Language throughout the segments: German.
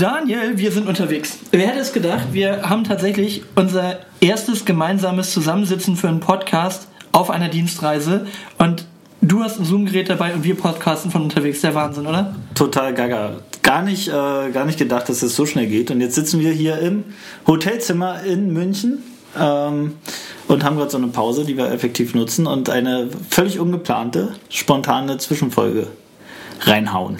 Daniel, wir sind unterwegs. Wer hätte es gedacht, wir haben tatsächlich unser erstes gemeinsames Zusammensitzen für einen Podcast auf einer Dienstreise und du hast ein Zoom-Gerät dabei und wir podcasten von unterwegs. Der Wahnsinn, oder? Total gaga. Gar nicht, äh, gar nicht gedacht, dass es so schnell geht. Und jetzt sitzen wir hier im Hotelzimmer in München ähm, und haben gerade so eine Pause, die wir effektiv nutzen und eine völlig ungeplante, spontane Zwischenfolge reinhauen.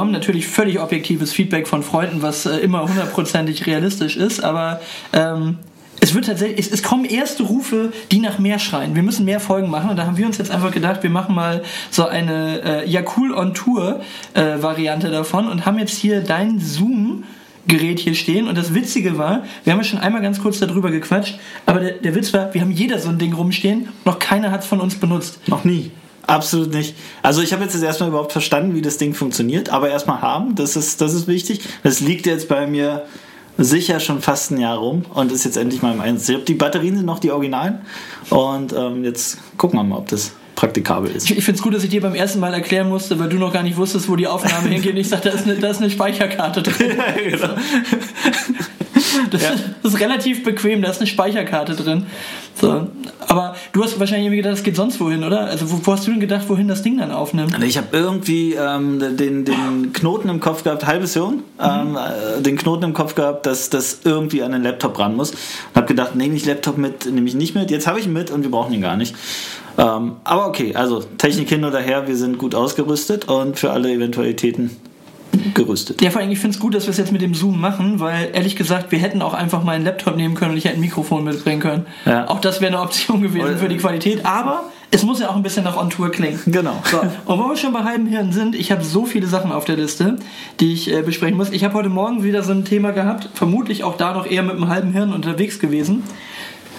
Bekommen, natürlich völlig objektives Feedback von Freunden, was äh, immer hundertprozentig realistisch ist, aber ähm, es wird tatsächlich, es, es kommen erste Rufe, die nach mehr schreien. Wir müssen mehr Folgen machen und da haben wir uns jetzt einfach gedacht, wir machen mal so eine äh, Ja cool on Tour äh, Variante davon und haben jetzt hier dein Zoom Gerät hier stehen und das Witzige war, wir haben ja schon einmal ganz kurz darüber gequatscht, aber der, der Witz war, wir haben jeder so ein Ding rumstehen, noch keiner hat es von uns benutzt. Noch nie. Absolut nicht. Also ich habe jetzt erstmal überhaupt verstanden, wie das Ding funktioniert, aber erstmal haben, das ist, das ist wichtig. Das liegt jetzt bei mir sicher schon fast ein Jahr rum und ist jetzt endlich mal im Einsatz. Die Batterien sind noch die Originalen und ähm, jetzt gucken wir mal, ob das praktikabel ist. Ich, ich finde es gut, dass ich dir beim ersten Mal erklären musste, weil du noch gar nicht wusstest, wo die Aufnahme hingeht. Ich sagte, da ist eine, da ist eine Speicherkarte drin. genau. Das, Ja. ist, das ist relativ bequem, da ist eine Speicherkarte drin. So. Aber du hast wahrscheinlich irgendwie gedacht, das geht sonst wohin, oder? Also wo, wo hast du denn gedacht, wohin das Ding dann aufnimmt? Ich habe irgendwie ähm, den, den Knoten im Kopf gehabt, halbe Version, ähm, äh, den Knoten im Kopf gehabt, dass das irgendwie an den Laptop ran muss. Und habe gedacht, nehme ich Laptop mit, nehme ich nicht mit. Jetzt habe ich ihn mit und wir brauchen ihn gar nicht. Ähm, aber okay, also Technik hin oder her, wir sind gut ausgerüstet und für alle Eventualitäten gerüstet. Ja, vor allem, ich finde es gut, dass wir es jetzt mit dem Zoom machen, weil ehrlich gesagt, wir hätten auch einfach mal einen Laptop nehmen können und ich hätte ein Mikrofon mitbringen können. Ja. Auch das wäre eine Option gewesen Oder- für die Qualität, aber es muss ja auch ein bisschen nach On-Tour klingen. Genau. So, und wo wir schon bei halbem Hirn sind, ich habe so viele Sachen auf der Liste, die ich äh, besprechen muss. Ich habe heute Morgen wieder so ein Thema gehabt, vermutlich auch da noch eher mit einem halben Hirn unterwegs gewesen.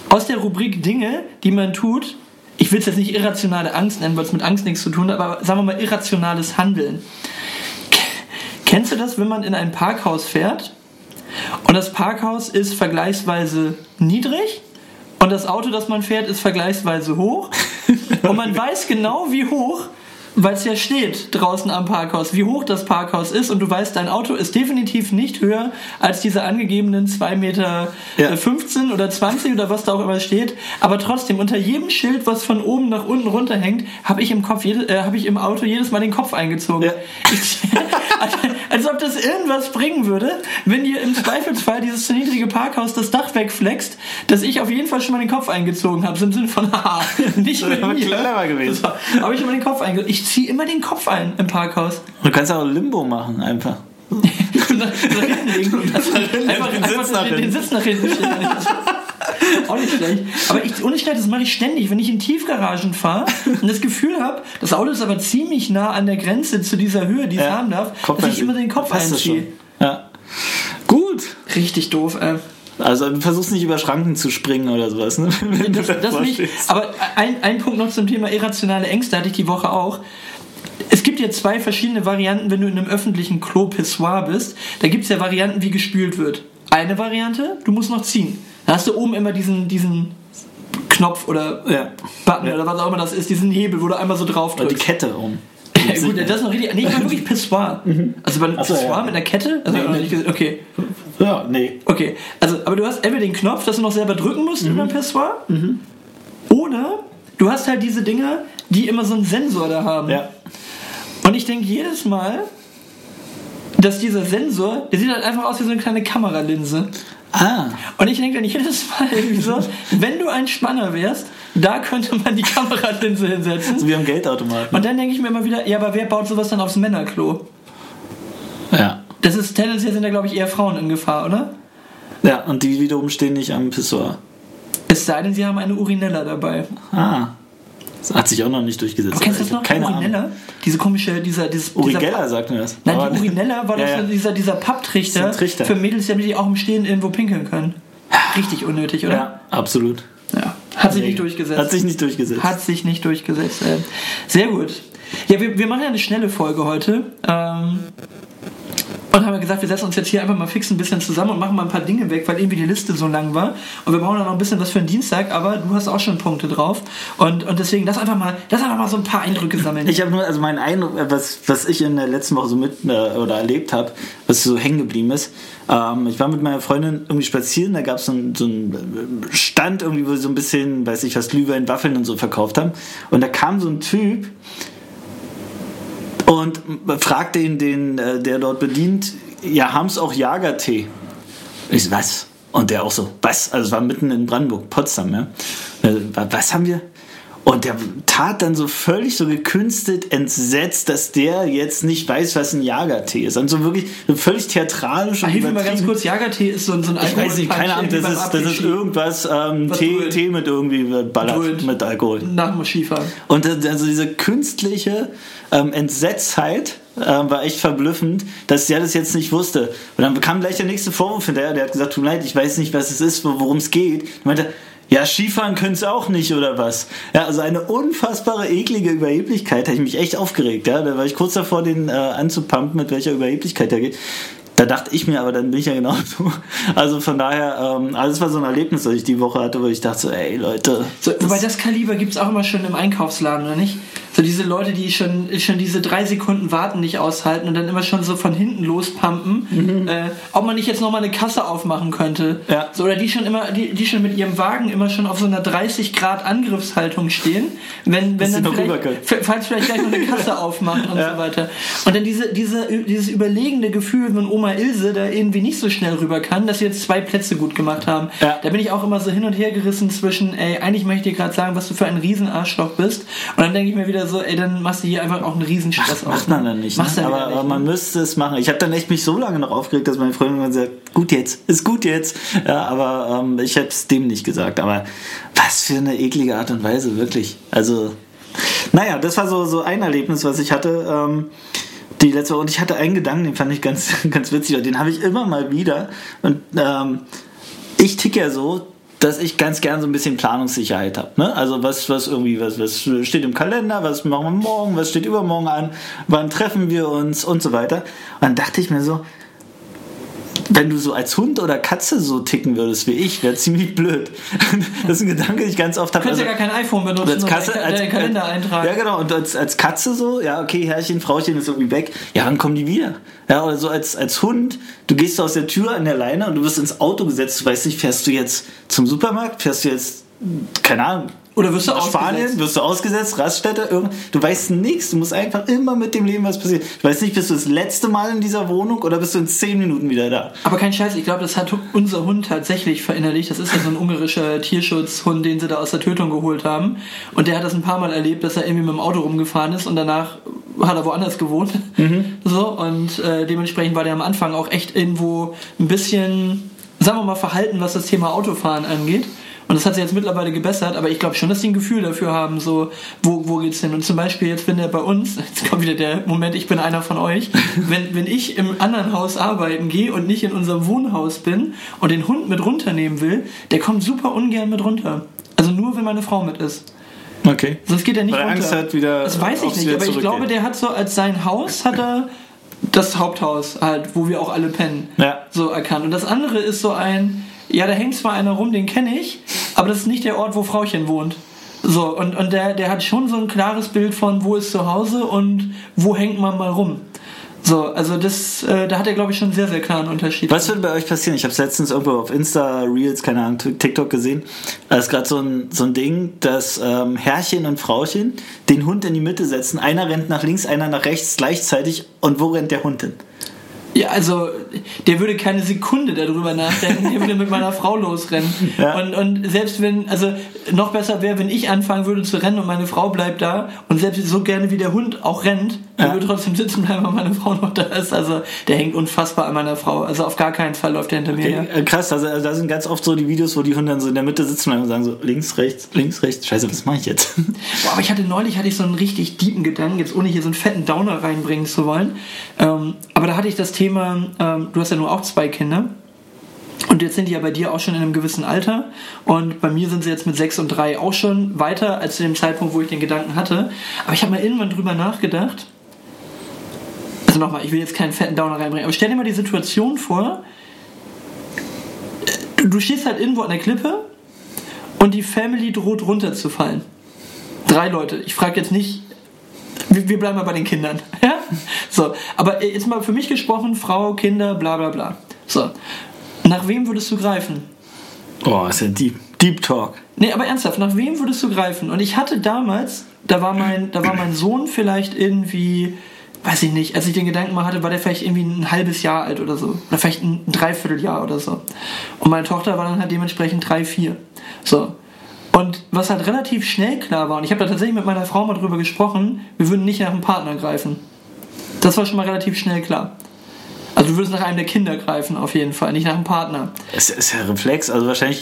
Aus der Rubrik Dinge, die man tut, ich will es jetzt nicht irrationale Angst nennen, weil es mit Angst nichts zu tun hat, aber sagen wir mal irrationales Handeln. Kennst du das, wenn man in ein Parkhaus fährt und das Parkhaus ist vergleichsweise niedrig und das Auto, das man fährt, ist vergleichsweise hoch und man weiß genau, wie hoch, weil es ja steht draußen am Parkhaus, wie hoch das Parkhaus ist und du weißt, dein Auto ist definitiv nicht höher als diese angegebenen 2,15 Meter Ja. äh, 15 oder 20 oder was da auch immer steht, aber trotzdem unter jedem Schild, was von oben nach unten runterhängt, habe ich im Kopf, äh, habe ich im Auto jedes Mal den Kopf eingezogen. Ja. Ich, als, als ob das irgendwas bringen würde, wenn dir im Zweifelsfall dieses zu niedrige Parkhaus das Dach wegflext, dass ich auf jeden Fall schon mal den Kopf eingezogen habe, so im Sinne von, haha, nicht mit aber mir. clever gewesen. So, habe ich immer den Kopf eingezogen. Ich ziehe immer den Kopf ein im Parkhaus. Du kannst auch Limbo machen einfach. Und dann- nach hinten legen. Einfach, Den einfach Sitz nach den, den hinten. Sitz nach hinten stellen. Auch nicht schlecht. Aber ich, ohne Schlecht, das mache ich ständig. Wenn ich in Tiefgaragen fahre und das Gefühl habe, das Auto ist aber ziemlich nah an der Grenze zu dieser Höhe, die es Ja. haben darf, Kopf dass ich einziehen. immer den Kopf einziehe. Ja. Gut. Richtig doof, ey. Also du versuchst nicht über Schranken zu springen oder sowas, ne? Wenn Das, das nicht. Aber ein, ein Punkt noch zum Thema irrationale Ängste hatte ich die Woche auch. Es gibt ja zwei verschiedene Varianten, wenn du in einem öffentlichen Klo Pissoir bist. Da gibt es ja Varianten, wie gespült wird. Eine Variante, du musst noch ziehen. Da hast du oben immer diesen, diesen Knopf oder Ja. Button Ja. oder was auch immer das ist, diesen Hebel, wo du einmal so drauf Oder die drückst. Kette um. Ja, gut, das ist noch richtig. Nee, ich meine wirklich Pissoir. Also bei einem Ach so, Pissoir ja. mit einer Kette? Also, nicht gesehen. Okay. Ja, nee. Okay, also, aber du hast entweder den Knopf, dass du noch selber drücken musst Mhm. über ein Pissoir, oder du hast halt diese Dinger, die immer so einen Sensor da haben. Ja. Und ich denke jedes Mal, dass dieser Sensor, der sieht halt einfach aus wie so eine kleine Kameralinse. Ah. Und ich denke dann jedes Mal irgendwie so, wenn du ein Spanner wärst, da könnte man die Kameralinse hinsetzen. So wie am Geldautomaten. Und dann denke ich mir immer wieder, ja, aber wer baut sowas dann aufs Männerklo? Ja. Das ist tendenziell sind da, glaube ich, eher Frauen in Gefahr, oder? Ja, und die wiederum stehen nicht am Pissoir. Es sei denn, sie haben eine Urinella dabei. Ah. Das hat sich auch noch nicht durchgesetzt. Aber kennst du das noch? Keine Urinella? Ahnung. Diese komische, dieser, dieses, Uri dieser Geller sagt mir das. Nein, die Urinella war Ja, doch ja. so dieser, dieser Papptrichter für Mädels, damit die auch im Stehen irgendwo pinkeln können. Richtig unnötig, oder? Ja, absolut. Ja. Hat sich nicht durchgesetzt. Hat sich nicht durchgesetzt. Hat sich nicht durchgesetzt. Äh. Sehr gut. Ja, wir, wir machen ja eine schnelle Folge heute. Ähm, und haben ja gesagt, wir setzen uns jetzt hier einfach mal fix ein bisschen zusammen und machen mal ein paar Dinge weg, weil irgendwie die Liste so lang war. Und wir brauchen dann noch ein bisschen was für den Dienstag, aber du hast auch schon Punkte drauf. Und, und deswegen lass einfach mal, lass einfach mal so ein paar Eindrücke sammeln. Ich habe nur, also mein Eindruck, äh, was, was ich in der letzten Woche so mit äh, oder erlebt habe, was so hängen geblieben ist. Ähm, ich war mit meiner Freundin irgendwie spazieren, da gab es so einen so einen Stand irgendwie, wo sie so ein bisschen, weiß ich was, Glühwein, Waffeln und so verkauft haben. Und da kam so ein Typ und fragte ihn, den, äh, der dort bedient, ja, haben's auch Jagertee? Ich so, was? Und der auch so, was? Also es war mitten in Brandenburg, Potsdam, ja. Äh, Was haben wir? Und der tat dann so völlig so gekünstelt entsetzt, dass der jetzt nicht weiß, was ein Jagertee ist. Und so wirklich so völlig theatralisch Ah, und hilf mir mal ganz kurz, Jagertee ist so, ein- so ein Ich weiß nicht, keine Ahnung, das ist, das ist irgendwas, ähm, Tee. Tee mit irgendwie ballert, Dröhnt. mit Alkohol. Nach dem Skifahren. Und das- also diese künstliche ähm, Entsetztheit ähm, war echt verblüffend, dass der das jetzt nicht wusste. Und dann kam gleich der nächste Vorwurf hinterher, der hat gesagt, tut mir leid, ich weiß nicht, was es ist, worum es geht. Und meinte, ja, Skifahren können es auch nicht, oder was? Ja, also eine unfassbare, eklige Überheblichkeit, da habe ich mich echt aufgeregt. Ja? Da war ich kurz davor, den äh, anzupumpen, mit welcher Überheblichkeit der geht. Da dachte ich mir, aber dann bin ich ja genauso. Also von daher, ähm, also es war so ein Erlebnis, das ich die Woche hatte, wo ich dachte so, ey Leute, So, wobei das Kaliber gibt es auch immer schon im Einkaufsladen, oder nicht? So diese Leute, die schon, schon diese drei Sekunden warten nicht aushalten und dann immer schon so von hinten lospumpen, äh, ob man nicht jetzt nochmal eine Kasse aufmachen könnte. Ja. So, oder die schon immer, die, die schon mit ihrem Wagen immer schon auf so einer 30 Grad Angriffshaltung stehen, wenn, wenn dann vielleicht, falls vielleicht gleich noch eine Kasse aufmacht und Ja. so weiter. Und dann diese, diese, dieses überlegende Gefühl, wenn Oma Ilse da irgendwie nicht so schnell rüber kann, dass sie jetzt zwei Plätze gut gemacht haben. Ja. Da bin ich auch immer so hin und her gerissen zwischen, ey, eigentlich möchte ich dir gerade sagen, was du für ein Riesenarschloch bist. Und dann denke ich mir wieder so, ey, dann machst du hier einfach auch einen Riesenstress Macht man dann nicht. Ne? dann aber, wieder aber nicht, man ne? müsste es machen. Ich habe dann echt mich so lange noch aufgeregt, dass meine Freundin immer sagt, gut jetzt, ist gut jetzt. Ja, aber ähm, ich habe es dem nicht gesagt. Aber was für eine eklige Art und Weise, wirklich. Also, naja, das war so, so ein Erlebnis, was ich hatte. Ähm, die letzte Woche. Und ich hatte einen Gedanken, den fand ich ganz, ganz witzig. Und den habe ich immer mal wieder. Und ähm, ich ticke ja so, dass ich ganz gern so ein bisschen Planungssicherheit habe. Ne? Also was, was irgendwie, was, was steht im Kalender, was machen wir morgen, was steht übermorgen an, wann treffen wir uns und so weiter. Und dann dachte ich mir so, wenn du so als Hund oder Katze so ticken würdest wie ich, wäre ziemlich blöd. Das ist ein Gedanke, den ich ganz oft habe. Du kannst ja gar kein iPhone benutzen als Katze, deinen als, deinen Kalender als, eintragen. Ja, genau. Und als, als Katze so, ja, okay, Herrchen, Frauchen ist irgendwie weg. Ja, wann kommen die wieder? Ja, oder so als, als Hund, du gehst aus der Tür an der Leine und du wirst ins Auto gesetzt. Du weißt nicht, fährst du jetzt zum Supermarkt? Fährst du jetzt, keine Ahnung, Oder wirst du nach Spanien? ausgesetzt? Wirst du ausgesetzt? Raststätte? Irgend, du weißt nichts. Du musst einfach immer mit dem Leben, was passiert. Du weißt nicht, bist du das letzte Mal in dieser Wohnung oder bist du in zehn Minuten wieder da? Aber kein Scheiß, ich glaube, das hat unser Hund tatsächlich verinnerlicht. Das ist ja so ein ungarischer Tierschutzhund, den sie da aus der Tötung geholt haben. Und der hat das ein paar Mal erlebt, dass er irgendwie mit dem Auto rumgefahren ist und danach hat er woanders gewohnt. So, und äh, dementsprechend war der am Anfang auch echt irgendwo ein bisschen, sagen wir mal, verhalten, was das Thema Autofahren angeht. Und das hat sich jetzt mittlerweile gebessert, aber ich glaube schon, dass die ein Gefühl dafür haben, so, wo, wo geht's hin? Und zum Beispiel jetzt, wenn der bei uns, jetzt kommt wieder der Moment, ich bin einer von euch, wenn, wenn ich im anderen Haus arbeiten gehe und nicht in unserem Wohnhaus bin und den Hund mit runternehmen will, der kommt super ungern mit runter. Also nur, wenn meine Frau mit ist. Okay. Sonst geht er nicht Weil er runter. Angst hat, wieder das weiß ich nicht, aber ich glaube, der hat so als sein Haus hat er das Haupthaus halt, wo wir auch alle pennen, Ja. so erkannt. Und das andere ist so ein, ja, da hängt zwar einer rum, den kenne ich, aber das ist nicht der Ort, wo Frauchen wohnt. So, und, und der, der hat schon so ein klares Bild von, wo ist zu Hause und wo hängt man mal rum. So, also das, äh, da hat er, glaube ich, schon sehr, sehr klaren Unterschied. Was würde bei euch passieren? Ich habe es letztens irgendwo auf Insta, Reels, keine Ahnung, TikTok gesehen. Da ist gerade so ein, so ein Ding, dass ähm, Herrchen und Frauchen den Hund in die Mitte setzen. Einer rennt nach links, einer nach rechts gleichzeitig. Und wo rennt der Hund hin? Ja, also der würde keine Sekunde darüber nachdenken, der würde mit meiner Frau losrennen. Ja. Und, und selbst wenn, also noch besser wäre, wenn ich anfangen würde zu rennen und meine Frau bleibt da und selbst so gerne wie der Hund auch rennt, ja. der würde trotzdem sitzen bleiben, weil meine Frau noch da ist. Also der hängt unfassbar an meiner Frau. Also auf gar keinen Fall läuft er hinter mir okay. her. Äh, krass, also, also da sind ganz oft so die Videos, wo die Hunde dann so in der Mitte sitzen und sagen so links, rechts, links, rechts. Scheiße, was mache ich jetzt? Boah, aber ich hatte neulich hatte ich so einen richtig deepen Gedanken, jetzt ohne hier so einen fetten Downer reinbringen zu wollen. Ähm, aber da hatte ich das Thema, ähm, du hast ja nur auch zwei Kinder. Und jetzt sind die ja bei dir auch schon in einem gewissen Alter. Und bei mir sind sie jetzt mit sechs und drei auch schon weiter als zu dem Zeitpunkt, wo ich den Gedanken hatte. Aber ich habe mal irgendwann drüber nachgedacht. Also nochmal, ich will jetzt keinen fetten Downer reinbringen. Aber stell dir mal die Situation vor. Du, du stehst halt irgendwo an der Klippe und die Family droht runterzufallen. Drei Leute. Ich frage jetzt nicht, wir bleiben mal bei den Kindern. Ja? So, aber jetzt mal für mich gesprochen, Frau, Kinder, bla bla bla. So. Nach wem würdest du greifen? Oh, ist ja Deep, Deep Talk. Nee, aber ernsthaft, nach wem würdest du greifen? Und ich hatte damals, da war mein, da war mein Sohn vielleicht irgendwie, weiß ich nicht, als ich den Gedanken mal hatte, war der vielleicht irgendwie ein halbes Jahr alt oder so. Oder vielleicht ein Dreivierteljahr oder so. Und meine Tochter war dann halt dementsprechend drei, vier. So. Und was halt relativ schnell klar war, und ich habe da tatsächlich mit meiner Frau mal drüber gesprochen, wir würden nicht nach einem Partner greifen. Das war schon mal relativ schnell klar. Also du würdest nach einem der Kinder greifen, auf jeden Fall, nicht nach einem Partner. Es ist ja Reflex, also wahrscheinlich.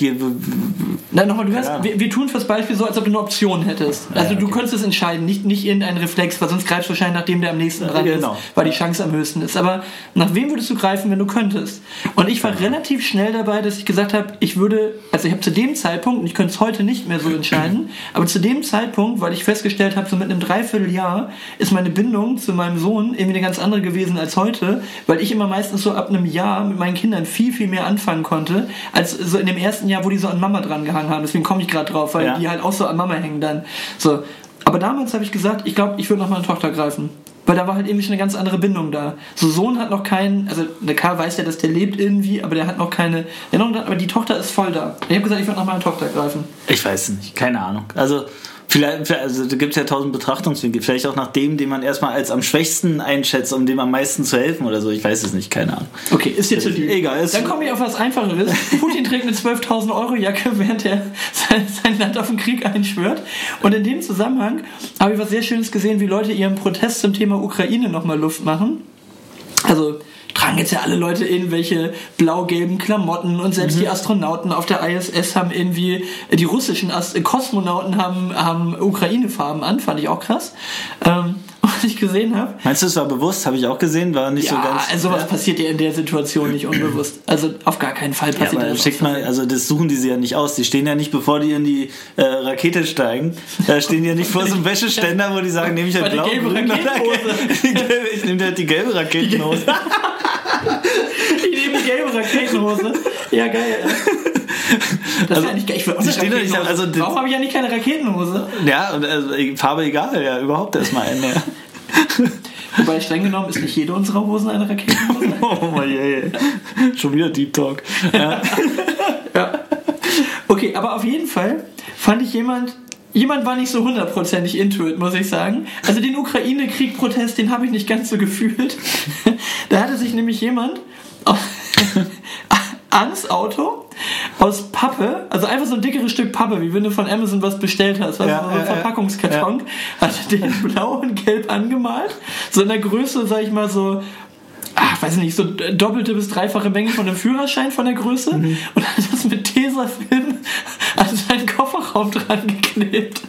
Nein, nochmal, du hast, wir, wir, tun fürs Beispiel so, als ob du eine Option hättest. Also ja, okay. du könntest es entscheiden, nicht, nicht irgendein Reflex, weil sonst greifst du wahrscheinlich nach dem, der am nächsten dran ja, genau. ist, weil die Chance am höchsten ist. Aber nach wem würdest du greifen, wenn du könntest? Und ich war ja. relativ schnell dabei, dass ich gesagt habe, ich würde, also ich habe zu dem Zeitpunkt, und ich könnte es heute nicht mehr so entscheiden, aber zu dem Zeitpunkt, weil ich festgestellt habe, so mit einem Dreivierteljahr ist meine Bindung zu meinem Sohn irgendwie eine ganz andere gewesen als heute, weil ich immer meistens so ab einem Jahr mit meinen Kindern viel, viel mehr anfangen konnte, als so in dem ersten Jahr, wo die so an Mama dran gehangen haben. Deswegen komme ich gerade drauf, weil ja. die halt auch so an Mama hängen dann. So. Aber damals habe ich gesagt, ich glaube, ich würde noch meine Tochter greifen. Weil da war halt irgendwie schon eine ganz andere Bindung da. So Sohn hat noch keinen, also der Karl weiß ja, dass der lebt irgendwie, aber der hat noch keine, noch, aber die Tochter ist voll da. Ich habe gesagt, ich würde noch meine Tochter greifen. Ich weiß nicht, keine Ahnung. Also Vielleicht, also da gibt es ja tausend Betrachtungswinkel. Vielleicht auch nach dem, den man erstmal als am schwächsten einschätzt, um dem am meisten zu helfen oder so. Ich weiß es nicht, keine Ahnung. Okay, ist jetzt so die. Egal. Dann komme ich auf was Einfacheres. Putin trägt eine 12.000 Euro Jacke, während er sein, sein, Land auf den Krieg einschwört. Und in dem Zusammenhang habe ich was sehr Schönes gesehen, wie Leute ihren Protest zum Thema Ukraine nochmal Luft machen. Also tragen jetzt ja alle Leute irgendwelche blau-gelben Klamotten und selbst mhm. die Astronauten auf der ISS haben irgendwie, die russischen Ast Kosmonauten haben, haben Ukraine-Farben an, fand ich auch krass. Ähm, was ich gesehen habe. Meinst du, es war bewusst? Habe ich auch gesehen, war nicht ja, so ganz. Also sowas ja. passiert ja in der Situation nicht unbewusst. Also auf gar keinen Fall passiert ja, das. Schickt mal, also das suchen die sie ja nicht aus. Die stehen ja nicht, bevor die in die äh, Rakete steigen. Da stehen die ja nicht vor so einem Wäscheständer, wo die sagen, nehme ich halt blau, grün oder Ich nehme halt die gelbe Raketenhose. ich nehme die gelbe Raketenhose. Ja, geil. Das also, ist ja nicht geil. Ich will auch stehen nicht, also, Warum habe ich ja nicht keine Raketenhose? Ja, also, Farbe egal, ja, überhaupt erstmal. Ja. Wobei streng genommen ist nicht jede unserer Hosen eine Raketenhose. oh mein je. Schon wieder Deep Talk. Ja. ja. Okay, aber auf jeden Fall fand ich jemand, jemand war nicht so hundertprozentig into it, muss ich sagen. Also den Ukraine-Krieg-Protest, den habe ich nicht ganz so gefühlt. da hatte sich nämlich jemand ans Auto aus Pappe, also einfach so ein dickeres Stück Pappe, wie wenn du von Amazon was bestellt hast, weißt ja, so ein Verpackungskarton, ja. hat den blau und gelb angemalt, so in der Größe, sag ich mal, so ach, weiß nicht, so doppelte bis dreifache Menge von dem Führerschein von der Größe mhm. und hat das mit Tesafilm an seinen Kofferraum dran geklebt.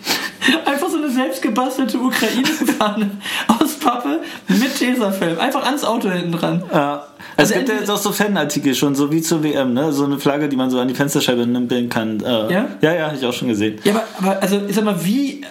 Einfach so eine selbstgebastelte Ukraine-Fahne aus Pappe mit Tesafilm. Einfach ans Auto hinten dran. Ja. Also es gibt ja jetzt auch so Fanartikel schon, so wie zur WM, ne? So eine Flagge, die man so an die Fensterscheibe nippeln kann. Äh, ja? Ja, ja, habe ich auch schon gesehen. Ja, aber, aber also ich sag mal, wie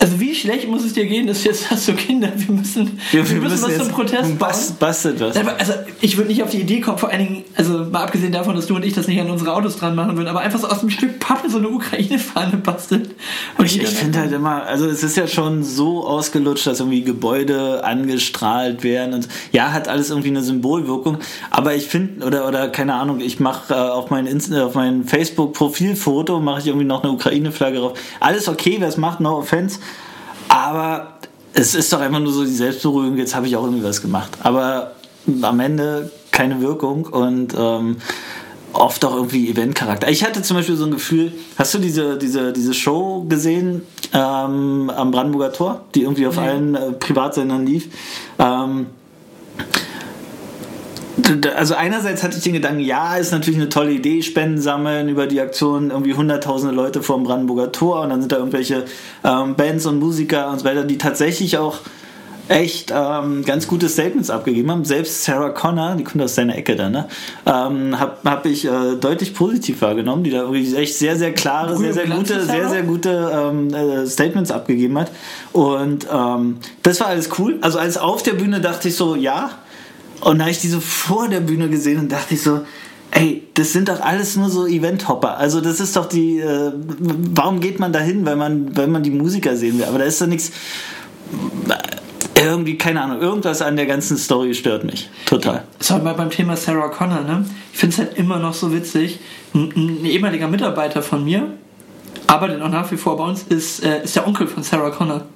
also wie schlecht muss es dir gehen, dass du jetzt hast du Kinder, wir müssen, wir, wir müssen, was zum Protest bas, Bastet was. Also ich würde nicht auf die Idee kommen, vor allen Dingen, also mal abgesehen davon, dass du und ich das nicht an unsere Autos dran machen würden, aber einfach so aus einem Stück Pappe so eine Ukraine-Fahne basteln. Und ich, ich finde halt immer, also es ist ja schon so ausgelutscht, dass irgendwie Gebäude angestrahlt werden und ja, hat alles irgendwie eine Symbolwirkung, aber ich finde, oder, oder keine Ahnung, ich mache äh, auf mein, auf mein Facebook-Profilfoto mache ich irgendwie noch eine Ukraine-Flagge drauf. Alles okay, wer es macht, no offense. Aber es ist doch einfach nur so die Selbstberuhigung, jetzt habe ich auch irgendwie was gemacht. Aber am Ende keine Wirkung und ähm, oft auch irgendwie Eventcharakter. Ich hatte zum Beispiel so ein Gefühl, hast du diese, diese, diese Show gesehen ähm, am Brandenburger Tor, die irgendwie auf Nee. allen äh, Privatsendern lief? Ähm, also einerseits hatte ich den Gedanken, ja, ist natürlich eine tolle Idee, Spenden sammeln über die Aktion, irgendwie hunderttausende Leute vor dem Brandenburger Tor und dann sind da irgendwelche ähm, Bands und Musiker und so weiter, die tatsächlich auch echt ähm, ganz gute Statements abgegeben haben. Selbst Sarah Connor, die kommt aus deiner Ecke da, ne? Ähm, habe hab ich äh, deutlich positiv wahrgenommen, die da irgendwie echt sehr, sehr klare, Grüne sehr, sehr Glanze, gute, sehr, sehr gute ähm, äh, Statements abgegeben hat. Und ähm, das war alles cool. Also als auf der Bühne dachte ich so, ja. Und da habe ich die so vor der Bühne gesehen und dachte ich so, ey, das sind doch alles nur so Event-Hopper. Also das ist doch die, äh, warum geht man da hin, wenn man, wenn man die Musiker sehen will? Aber da ist doch nichts, irgendwie, keine Ahnung, irgendwas an der ganzen Story stört mich. Total. So, mal beim Thema Sarah Connor, ne? Ich finde es halt immer noch so witzig. Ein, ein ehemaliger Mitarbeiter von mir, arbeitet auch nach wie vor bei uns, ist, äh, ist der Onkel von Sarah Connor.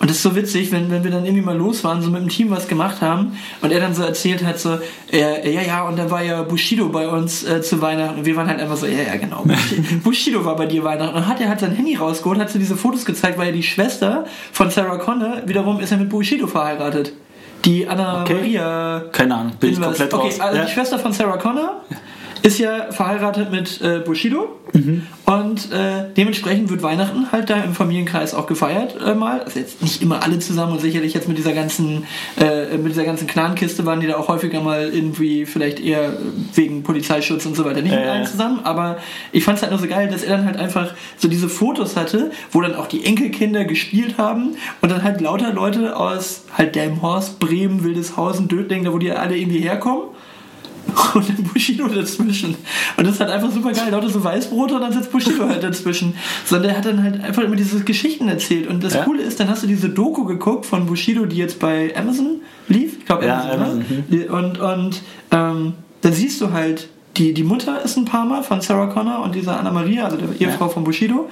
Und das ist so witzig, wenn, wenn wir dann irgendwie mal los waren, so mit dem Team was gemacht haben und er dann so erzählt hat, so, äh, ja, ja, und dann war ja Bushido bei uns äh, zu Weihnachten und wir waren halt einfach so, ja, ja, genau, Bushi- Bushido war bei dir Weihnachten und hat er hat sein Handy rausgeholt, hat so diese Fotos gezeigt, weil ja die Schwester von Sarah Connor wiederum ist ja mit Bushido verheiratet. Die Anna Okay. Maria Keine Ahnung, bin ich komplett okay, raus. also Ja. die Schwester von Sarah Connor ist ja verheiratet mit äh, Bushido Mhm. und äh, dementsprechend wird Weihnachten halt da im Familienkreis auch gefeiert äh, mal. Also jetzt nicht immer alle zusammen und sicherlich jetzt mit dieser ganzen äh, mit dieser ganzen Clan-Kiste waren die da auch häufiger mal irgendwie vielleicht eher wegen Polizeischutz und so weiter nicht mit allen zusammen. Aber ich fand es halt nur so geil, dass er dann halt einfach so diese Fotos hatte, wo dann auch die Enkelkinder gespielt haben und dann halt lauter Leute aus halt Delmhorst, Bremen, Wildeshausen, Dötling, da wo die alle irgendwie herkommen. Und dann Bushido dazwischen. Und das ist halt einfach super geil. Lauter so Weißbrote und dann sitzt Bushido halt dazwischen. Sondern der hat dann halt einfach immer diese Geschichten erzählt. Und das Ja. Coole ist, dann hast du diese Doku geguckt von Bushido, die jetzt bei Amazon lief. Ich glaube Ja, Amazon, Amazon, ne? Die- Und, und ähm, dann siehst du halt, die, die Mutter ist ein paar Mal von Sarah Connor und dieser Anna Maria, also der Ehefrau von Bushido.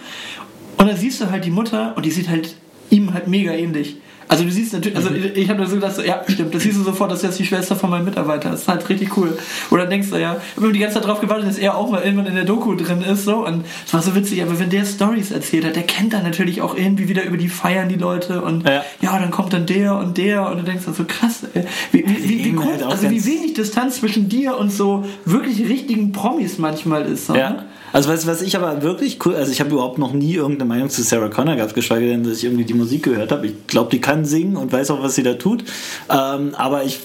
Und dann siehst du halt die Mutter und die sieht halt ihm halt mega ähnlich. Also du siehst natürlich, also ich, ich habe da so gedacht, so, ja, stimmt, das siehst du sofort, das ist jetzt die Schwester von meinem Mitarbeiter. Das ist halt richtig cool. Oder dann denkst du, ja, ich habe die ganze Zeit drauf gewartet, dass er auch mal irgendwann in der Doku drin ist, so. Und es war so witzig, aber wenn der Stories erzählt hat, der kennt dann natürlich auch irgendwie wieder über die Feiern die Leute und Ja. ja, dann kommt dann der und der und du denkst dann so krass, ey. wie, wie, wie, wie, kurz, halt also wie wenig Distanz zwischen dir und so wirklich richtigen Promis manchmal ist. So, ne? Also was, was ich aber wirklich cool, also ich habe überhaupt noch nie irgendeine Meinung zu Sarah Connor gehabt, geschweige denn, dass ich irgendwie die Musik gehört habe. Ich glaube, die kann singen und weiß auch, was sie da tut. Ähm, aber ich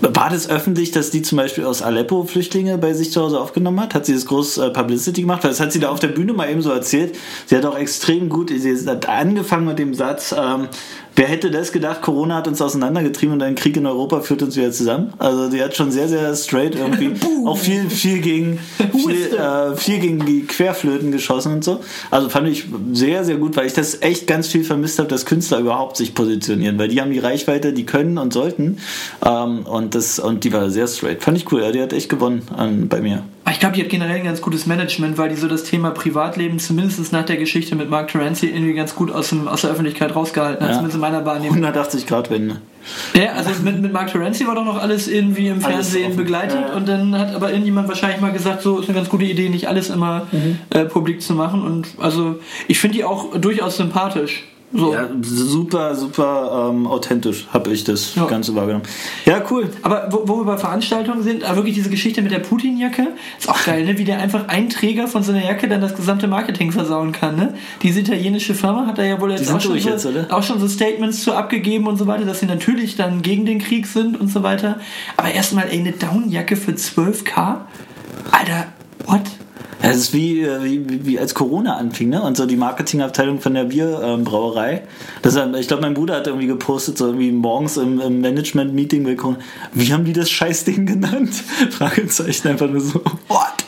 war das öffentlich, dass die zum Beispiel aus Aleppo Flüchtlinge bei sich zu Hause aufgenommen hat? Hat sie das groß äh, Publicity gemacht? Weil das hat sie da auf der Bühne mal eben so erzählt. Sie hat auch extrem gut, sie hat angefangen mit dem Satz, ähm, Wer hätte das gedacht, Corona hat uns auseinandergetrieben und ein Krieg in Europa führt uns wieder zusammen? Also die hat schon sehr, sehr straight irgendwie auch viel, viel gegen viel, äh, viel gegen die Querflöten geschossen und so. Also fand ich sehr, sehr gut, weil ich das echt ganz viel vermisst habe, dass Künstler überhaupt sich positionieren, weil die haben die Reichweite, die können und sollten. Ähm, und das und die war sehr straight. Fand ich cool, ja, die hat echt gewonnen an, bei mir. Aber Ich glaube, die hat generell ein ganz gutes Management, weil die so das Thema Privatleben zumindest nach der Geschichte mit Mark Terenzi irgendwie ganz gut aus, dem, aus der Öffentlichkeit rausgehalten hat, Ja. zumindest in meiner Wahrnehmung. 180 Grad Wende. Ja, also mit, mit Mark Terenzi war doch noch alles irgendwie im Fernsehen begleitet Ja. und dann hat aber irgendjemand wahrscheinlich mal gesagt, so ist eine ganz gute Idee, nicht alles immer Mhm. äh, publik zu machen und also ich finde die auch durchaus sympathisch. So. Ja, super, super ähm, authentisch habe ich das Ja. Ganze wahrgenommen. Ja, cool. Aber wo, wo wir bei Veranstaltungen sind, wirklich diese Geschichte mit der Putin-Jacke, ist auch geil, ne? wie der einfach ein Träger von so einer Jacke dann das gesamte Marketing versauen kann. Ne? Diese italienische Firma hat da ja wohl jetzt, auch schon, so, jetzt, auch schon so Statements zu abgegeben und so weiter, dass sie natürlich dann gegen den Krieg sind und so weiter. Aber erstmal, ey, eine Downjacke für 12k? Alter, what? Das ist wie, äh, wie, wie als Corona anfing, ne? Und so die Marketingabteilung von der Bierbrauerei. Das, ähm, ich glaube, mein Bruder hat irgendwie gepostet, so irgendwie morgens im, im Management-Meeting bei Corona. Wie haben die das Scheißding genannt? Fragezeichen einfach nur so. What?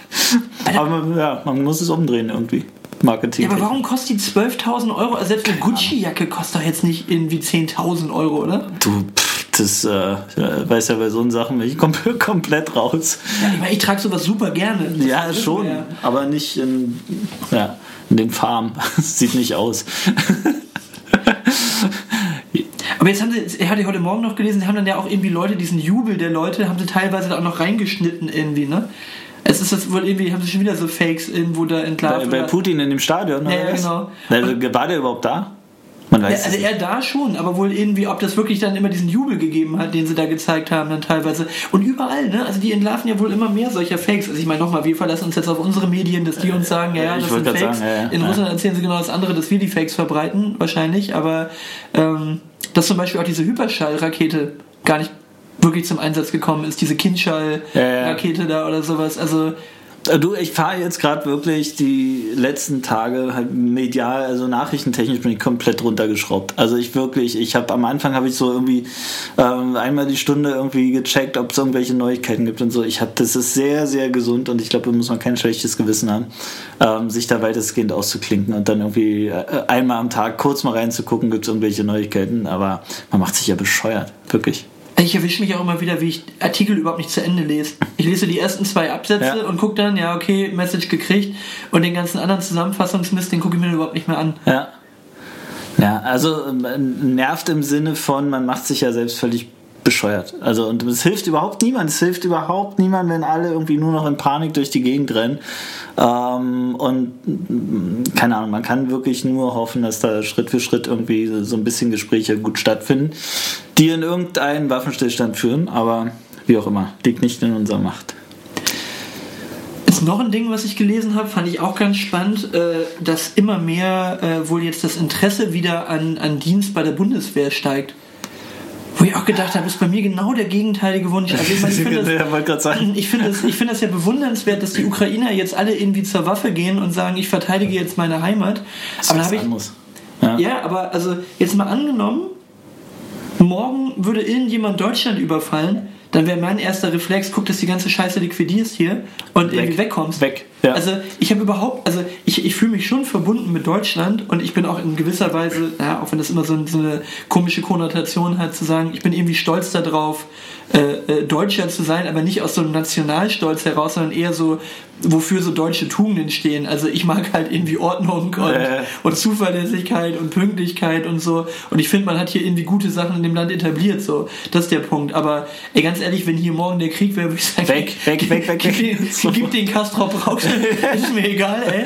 Aber ja, man muss es umdrehen irgendwie. Marketing. Ja, aber warum kostet die 12.000 Euro? Also selbst eine Gucci-Jacke kostet doch jetzt nicht irgendwie 10.000 Euro, oder? Du, pff, das äh, weiß ja bei so Sachen bin ich kom komplett raus. Ja, ich, ich trage sowas super gerne. Das Ja, schon, ja. aber nicht in, ja, in den Farmen. Das sieht nicht aus. Aber jetzt haben sie, hatte heute Morgen noch gelesen, sie haben dann ja auch irgendwie Leute, diesen Jubel der Leute, haben sie teilweise da auch noch reingeschnitten irgendwie, ne? Es ist jetzt wohl irgendwie, haben sie schon wieder so Fakes irgendwo da entlarvt. Bei, bei Putin in dem Stadion, Ja, oder ja, genau. Also, war der überhaupt da? Man weiß also er da schon, aber wohl irgendwie, ob das wirklich dann immer diesen Jubel gegeben hat, den sie da gezeigt haben, dann teilweise. Und überall, ne? Also die entlarven ja wohl immer mehr solcher Fakes. Also ich meine nochmal, wir verlassen uns jetzt auf unsere Medien, dass die uns sagen, ja, ja, ich das sind Fakes. sagen, ja, ja. In. Russland erzählen sie genau das andere, dass wir die Fakes verbreiten, wahrscheinlich. Aber ähm, dass zum Beispiel auch diese Hyperschallrakete gar nicht wirklich zum Einsatz gekommen ist, diese Kindschall-Rakete da oder sowas. Also Äh, Du, ich fahre jetzt gerade wirklich die letzten Tage halt medial, also nachrichtentechnisch bin ich komplett runtergeschraubt. Also ich wirklich, ich habe am Anfang habe ich so irgendwie ähm, einmal die Stunde irgendwie gecheckt, ob es irgendwelche Neuigkeiten gibt und so. Ich habe, das ist sehr, sehr gesund und ich glaube, da muss man kein schlechtes Gewissen haben, ähm, sich da weitestgehend auszuklinken und dann irgendwie äh, einmal am Tag kurz mal reinzugucken, gibt es irgendwelche Neuigkeiten. Aber man macht sich ja bescheuert, wirklich. Ich erwische mich auch immer wieder, wie ich Artikel überhaupt nicht zu Ende lese. Ich lese die ersten zwei Absätze Ja. und gucke dann, ja, okay, Message gekriegt. Und den ganzen anderen Zusammenfassungsmist, den gucke ich mir überhaupt nicht mehr an. Ja. Ja, also ähm, nervt im Sinne von, man macht sich ja selbst völlig bescheuert. Also und es hilft überhaupt niemand. Es hilft überhaupt niemand, wenn alle irgendwie nur noch in Panik durch die Gegend rennen. Ähm, und mm, keine Ahnung, man kann wirklich nur hoffen, dass da Schritt für Schritt irgendwie so ein bisschen Gespräche gut stattfinden, die in irgendeinen Waffenstillstand führen. Aber wie auch immer, liegt nicht in unserer Macht. Ist noch ein Ding, was ich gelesen habe, fand ich auch ganz spannend, äh, dass immer mehr äh, wohl jetzt das Interesse wieder an, an Dienst bei der Bundeswehr steigt. Wo ich auch gedacht habe, ist bei mir genau der gegenteilige Wunsch. Also ich, meine, ich finde das. Ich finde das, ich finde das ja bewundernswert, dass die Ukrainer jetzt alle irgendwie zur Waffe gehen und sagen, ich verteidige jetzt meine Heimat. Aber dann habe ich, anderes. Ja. ja, aber also jetzt mal angenommen, morgen würde irgendjemand Deutschland überfallen, dann wäre mein erster Reflex, guck, dass die ganze Scheiße liquidierst hier und irgendwie wegkommst. Weg, ja. Also ich habe überhaupt, also ich, ich fühle mich schon verbunden mit Deutschland und ich bin auch in gewisser Weise, ja, auch wenn das immer so, so eine komische Konnotation hat, zu sagen, ich bin irgendwie stolz darauf, äh, äh, Deutscher zu sein, aber nicht aus so einem Nationalstolz heraus, sondern eher so, wofür so deutsche Tugenden stehen. Also ich mag halt irgendwie Ordnung und, Äh. und Zuverlässigkeit und Pünktlichkeit und so. Und ich finde, man hat hier irgendwie gute Sachen in dem Land etabliert. So, das ist der Punkt. Aber ey, ganz ehrlich, wenn hier morgen der Krieg wäre, würde ich sagen, Weg, weg, weg, weg, gib, weg. den, gib den Kastrop raus. ist mir egal, ey.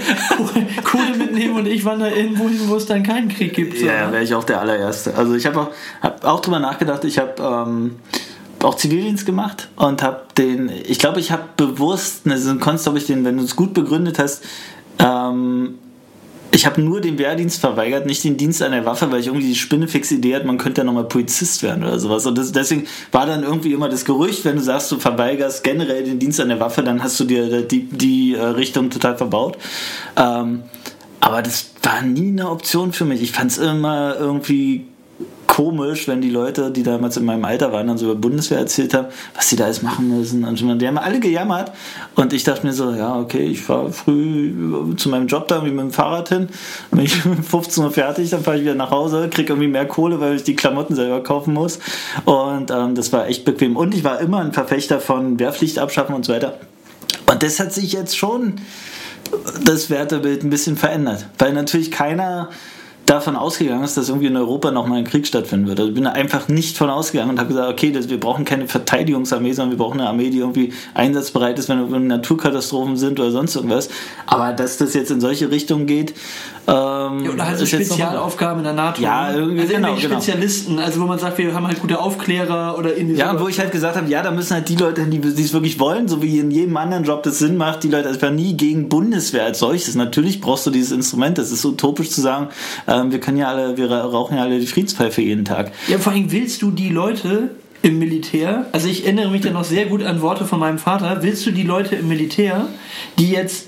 Kohle mitnehmen und ich wandere irgendwo hin, wo es dann keinen Krieg gibt. So, Ja, wäre ich auch der allererste. Also ich habe auch, hab auch drüber nachgedacht. Ich habe ähm, auch Zivildienst gemacht und habe den, ich glaube, ich habe bewusst, ne, konntest ich den, wenn du es gut begründet hast, ähm, ich habe nur den Wehrdienst verweigert, nicht den Dienst an der Waffe, weil ich irgendwie die spinnefixe Idee hatte, man könnte ja nochmal Polizist werden oder sowas. Und das, deswegen war dann irgendwie immer das Gerücht, wenn du sagst, du verweigerst generell den Dienst an der Waffe, dann hast du dir die, die äh, Richtung total verbaut. Ähm, aber das war nie eine Option für mich. Ich fand es immer irgendwie komisch, wenn die Leute, die damals in meinem Alter waren, dann so über Bundeswehr erzählt haben, was sie da alles machen müssen. Und die haben alle gejammert. Und ich dachte mir so, ja, okay, ich fahre früh zu meinem Job da irgendwie mit dem Fahrrad hin. Bin ich um 15 Uhr fertig, dann fahre ich wieder nach Hause, kriege irgendwie mehr Kohle, weil ich die Klamotten selber kaufen muss. Und ähm, das war echt bequem. Und ich war immer ein Verfechter von Wehrpflicht abschaffen und so weiter. Und das hat sich jetzt schon das Wertebild ein bisschen verändert. Weil natürlich keiner davon ausgegangen ist, dass irgendwie in Europa nochmal ein Krieg stattfinden wird. Also ich bin da einfach nicht von ausgegangen und habe gesagt, okay, das, wir brauchen keine Verteidigungsarmee, sondern wir brauchen eine Armee, die irgendwie einsatzbereit ist, wenn irgendwie Naturkatastrophen sind oder sonst irgendwas. Aber dass das jetzt in solche Richtungen geht, ähm, Ja, oder halt so Spezialaufgaben in der NATO. Ja, irgendwie- also genau, genau. Spezialisten, also wo man sagt, wir haben halt gute Aufklärer oder irgendwie Ja, sowas. wo ich halt gesagt habe, ja, da müssen halt die Leute die die es wirklich wollen, so wie in jedem anderen Job das Sinn macht, die Leute, also ich war nie gegen Bundeswehr als solches. Natürlich brauchst du dieses Instrument, das ist utopisch zu sagen, ähm, wir können ja alle, wir rauchen ja alle die Friedenspfeife jeden Tag. Ja, vor allem willst du die Leute im Militär, also ich erinnere mich da noch sehr gut an Worte von meinem Vater, willst du die Leute im Militär, die jetzt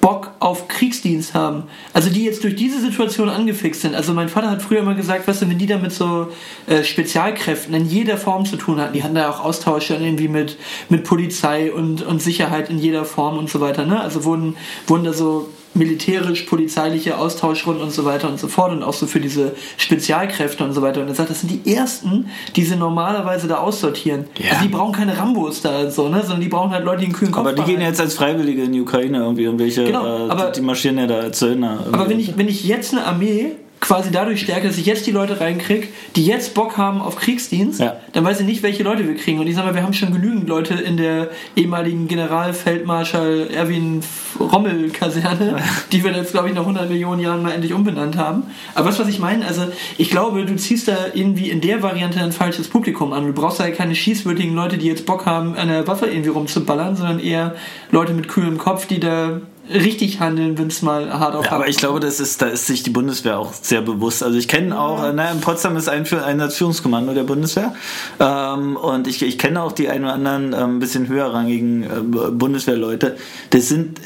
Bock auf Kriegsdienst haben, also die jetzt durch diese Situation angefixt sind. Also mein Vater hat früher immer gesagt, weißt du, wenn die da mit so äh, Spezialkräften in jeder Form zu tun hatten, die hatten da auch Austausche irgendwie mit, mit Polizei und, und Sicherheit in jeder Form und so weiter, ne? Also wurden, wurden da so militärisch-polizeiliche Austauschrunden und so weiter und so fort und auch so für diese Spezialkräfte und so weiter. Und er sagt, das sind die ersten, die sie normalerweise da aussortieren. Ja. Also die brauchen keine Rambos da so, ne? Sondern die brauchen halt Leute, die einen kühlen Kopf Aber die gehen behalten. jetzt als Freiwillige in die Ukraine irgendwie, irgendwelche, Genau, äh, aber- die, die marschieren ja da als Söldner. Aber wenn ich, wenn ich jetzt eine Armee quasi dadurch stärke, dass ich jetzt die Leute reinkriege, die jetzt Bock haben auf Kriegsdienst, Ja. dann weiß ich nicht, welche Leute wir kriegen. Und ich sag mal, wir haben schon genügend Leute in der ehemaligen Generalfeldmarschall Erwin Rommel-Kaserne, die wir jetzt, glaube ich, nach 100 Millionen Jahren mal endlich umbenannt haben. Aber was, was ich meine, also ich glaube, du ziehst da irgendwie in der Variante ein falsches Publikum an. Du brauchst da keine schießwürdigen Leute, die jetzt Bock haben, an der Waffe irgendwie rumzuballern, sondern eher Leute mit kühlem Kopf, die da richtig handeln, wenn es mal hart auf Ja, aber ich glaube, das ist, da ist sich die Bundeswehr auch sehr bewusst. Also ich kenne auch, äh, na, in Potsdam ist ein, ein Führungskommando der Bundeswehr. Ähm, und ich, ich kenne auch die ein oder anderen ähm, ein bisschen höherrangigen äh, Bundeswehrleute. Das sind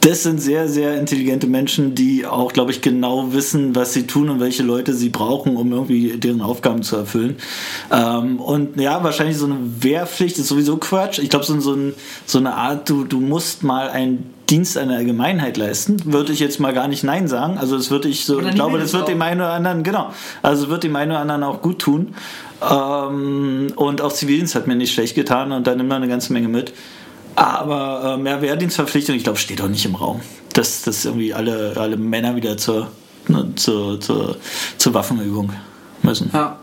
das sind sehr, sehr intelligente Menschen, die auch, glaube ich, genau wissen, was sie tun und welche Leute sie brauchen, um irgendwie deren Aufgaben zu erfüllen. Ähm, und ja, wahrscheinlich so eine Wehrpflicht ist sowieso Quatsch. Ich glaube, so, so, ein, so eine Art, du, du musst mal einen Dienst an der Allgemeinheit leisten, würde ich jetzt mal gar nicht Nein sagen. Also das würde ich so, ich glaube, das wird auch. dem einen oder anderen, genau, also wird dem einen oder anderen auch gut tun. Ähm, und auch Zivildienst hat mir nicht schlecht getan und da nimmt man eine ganze Menge mit. Aber ähm, ja, Wehrdienstverpflichtung, ich glaube, steht auch nicht im Raum. Dass, dass irgendwie alle, alle Männer wieder zur, ne, zur, zur, zur Waffenübung müssen. Ja.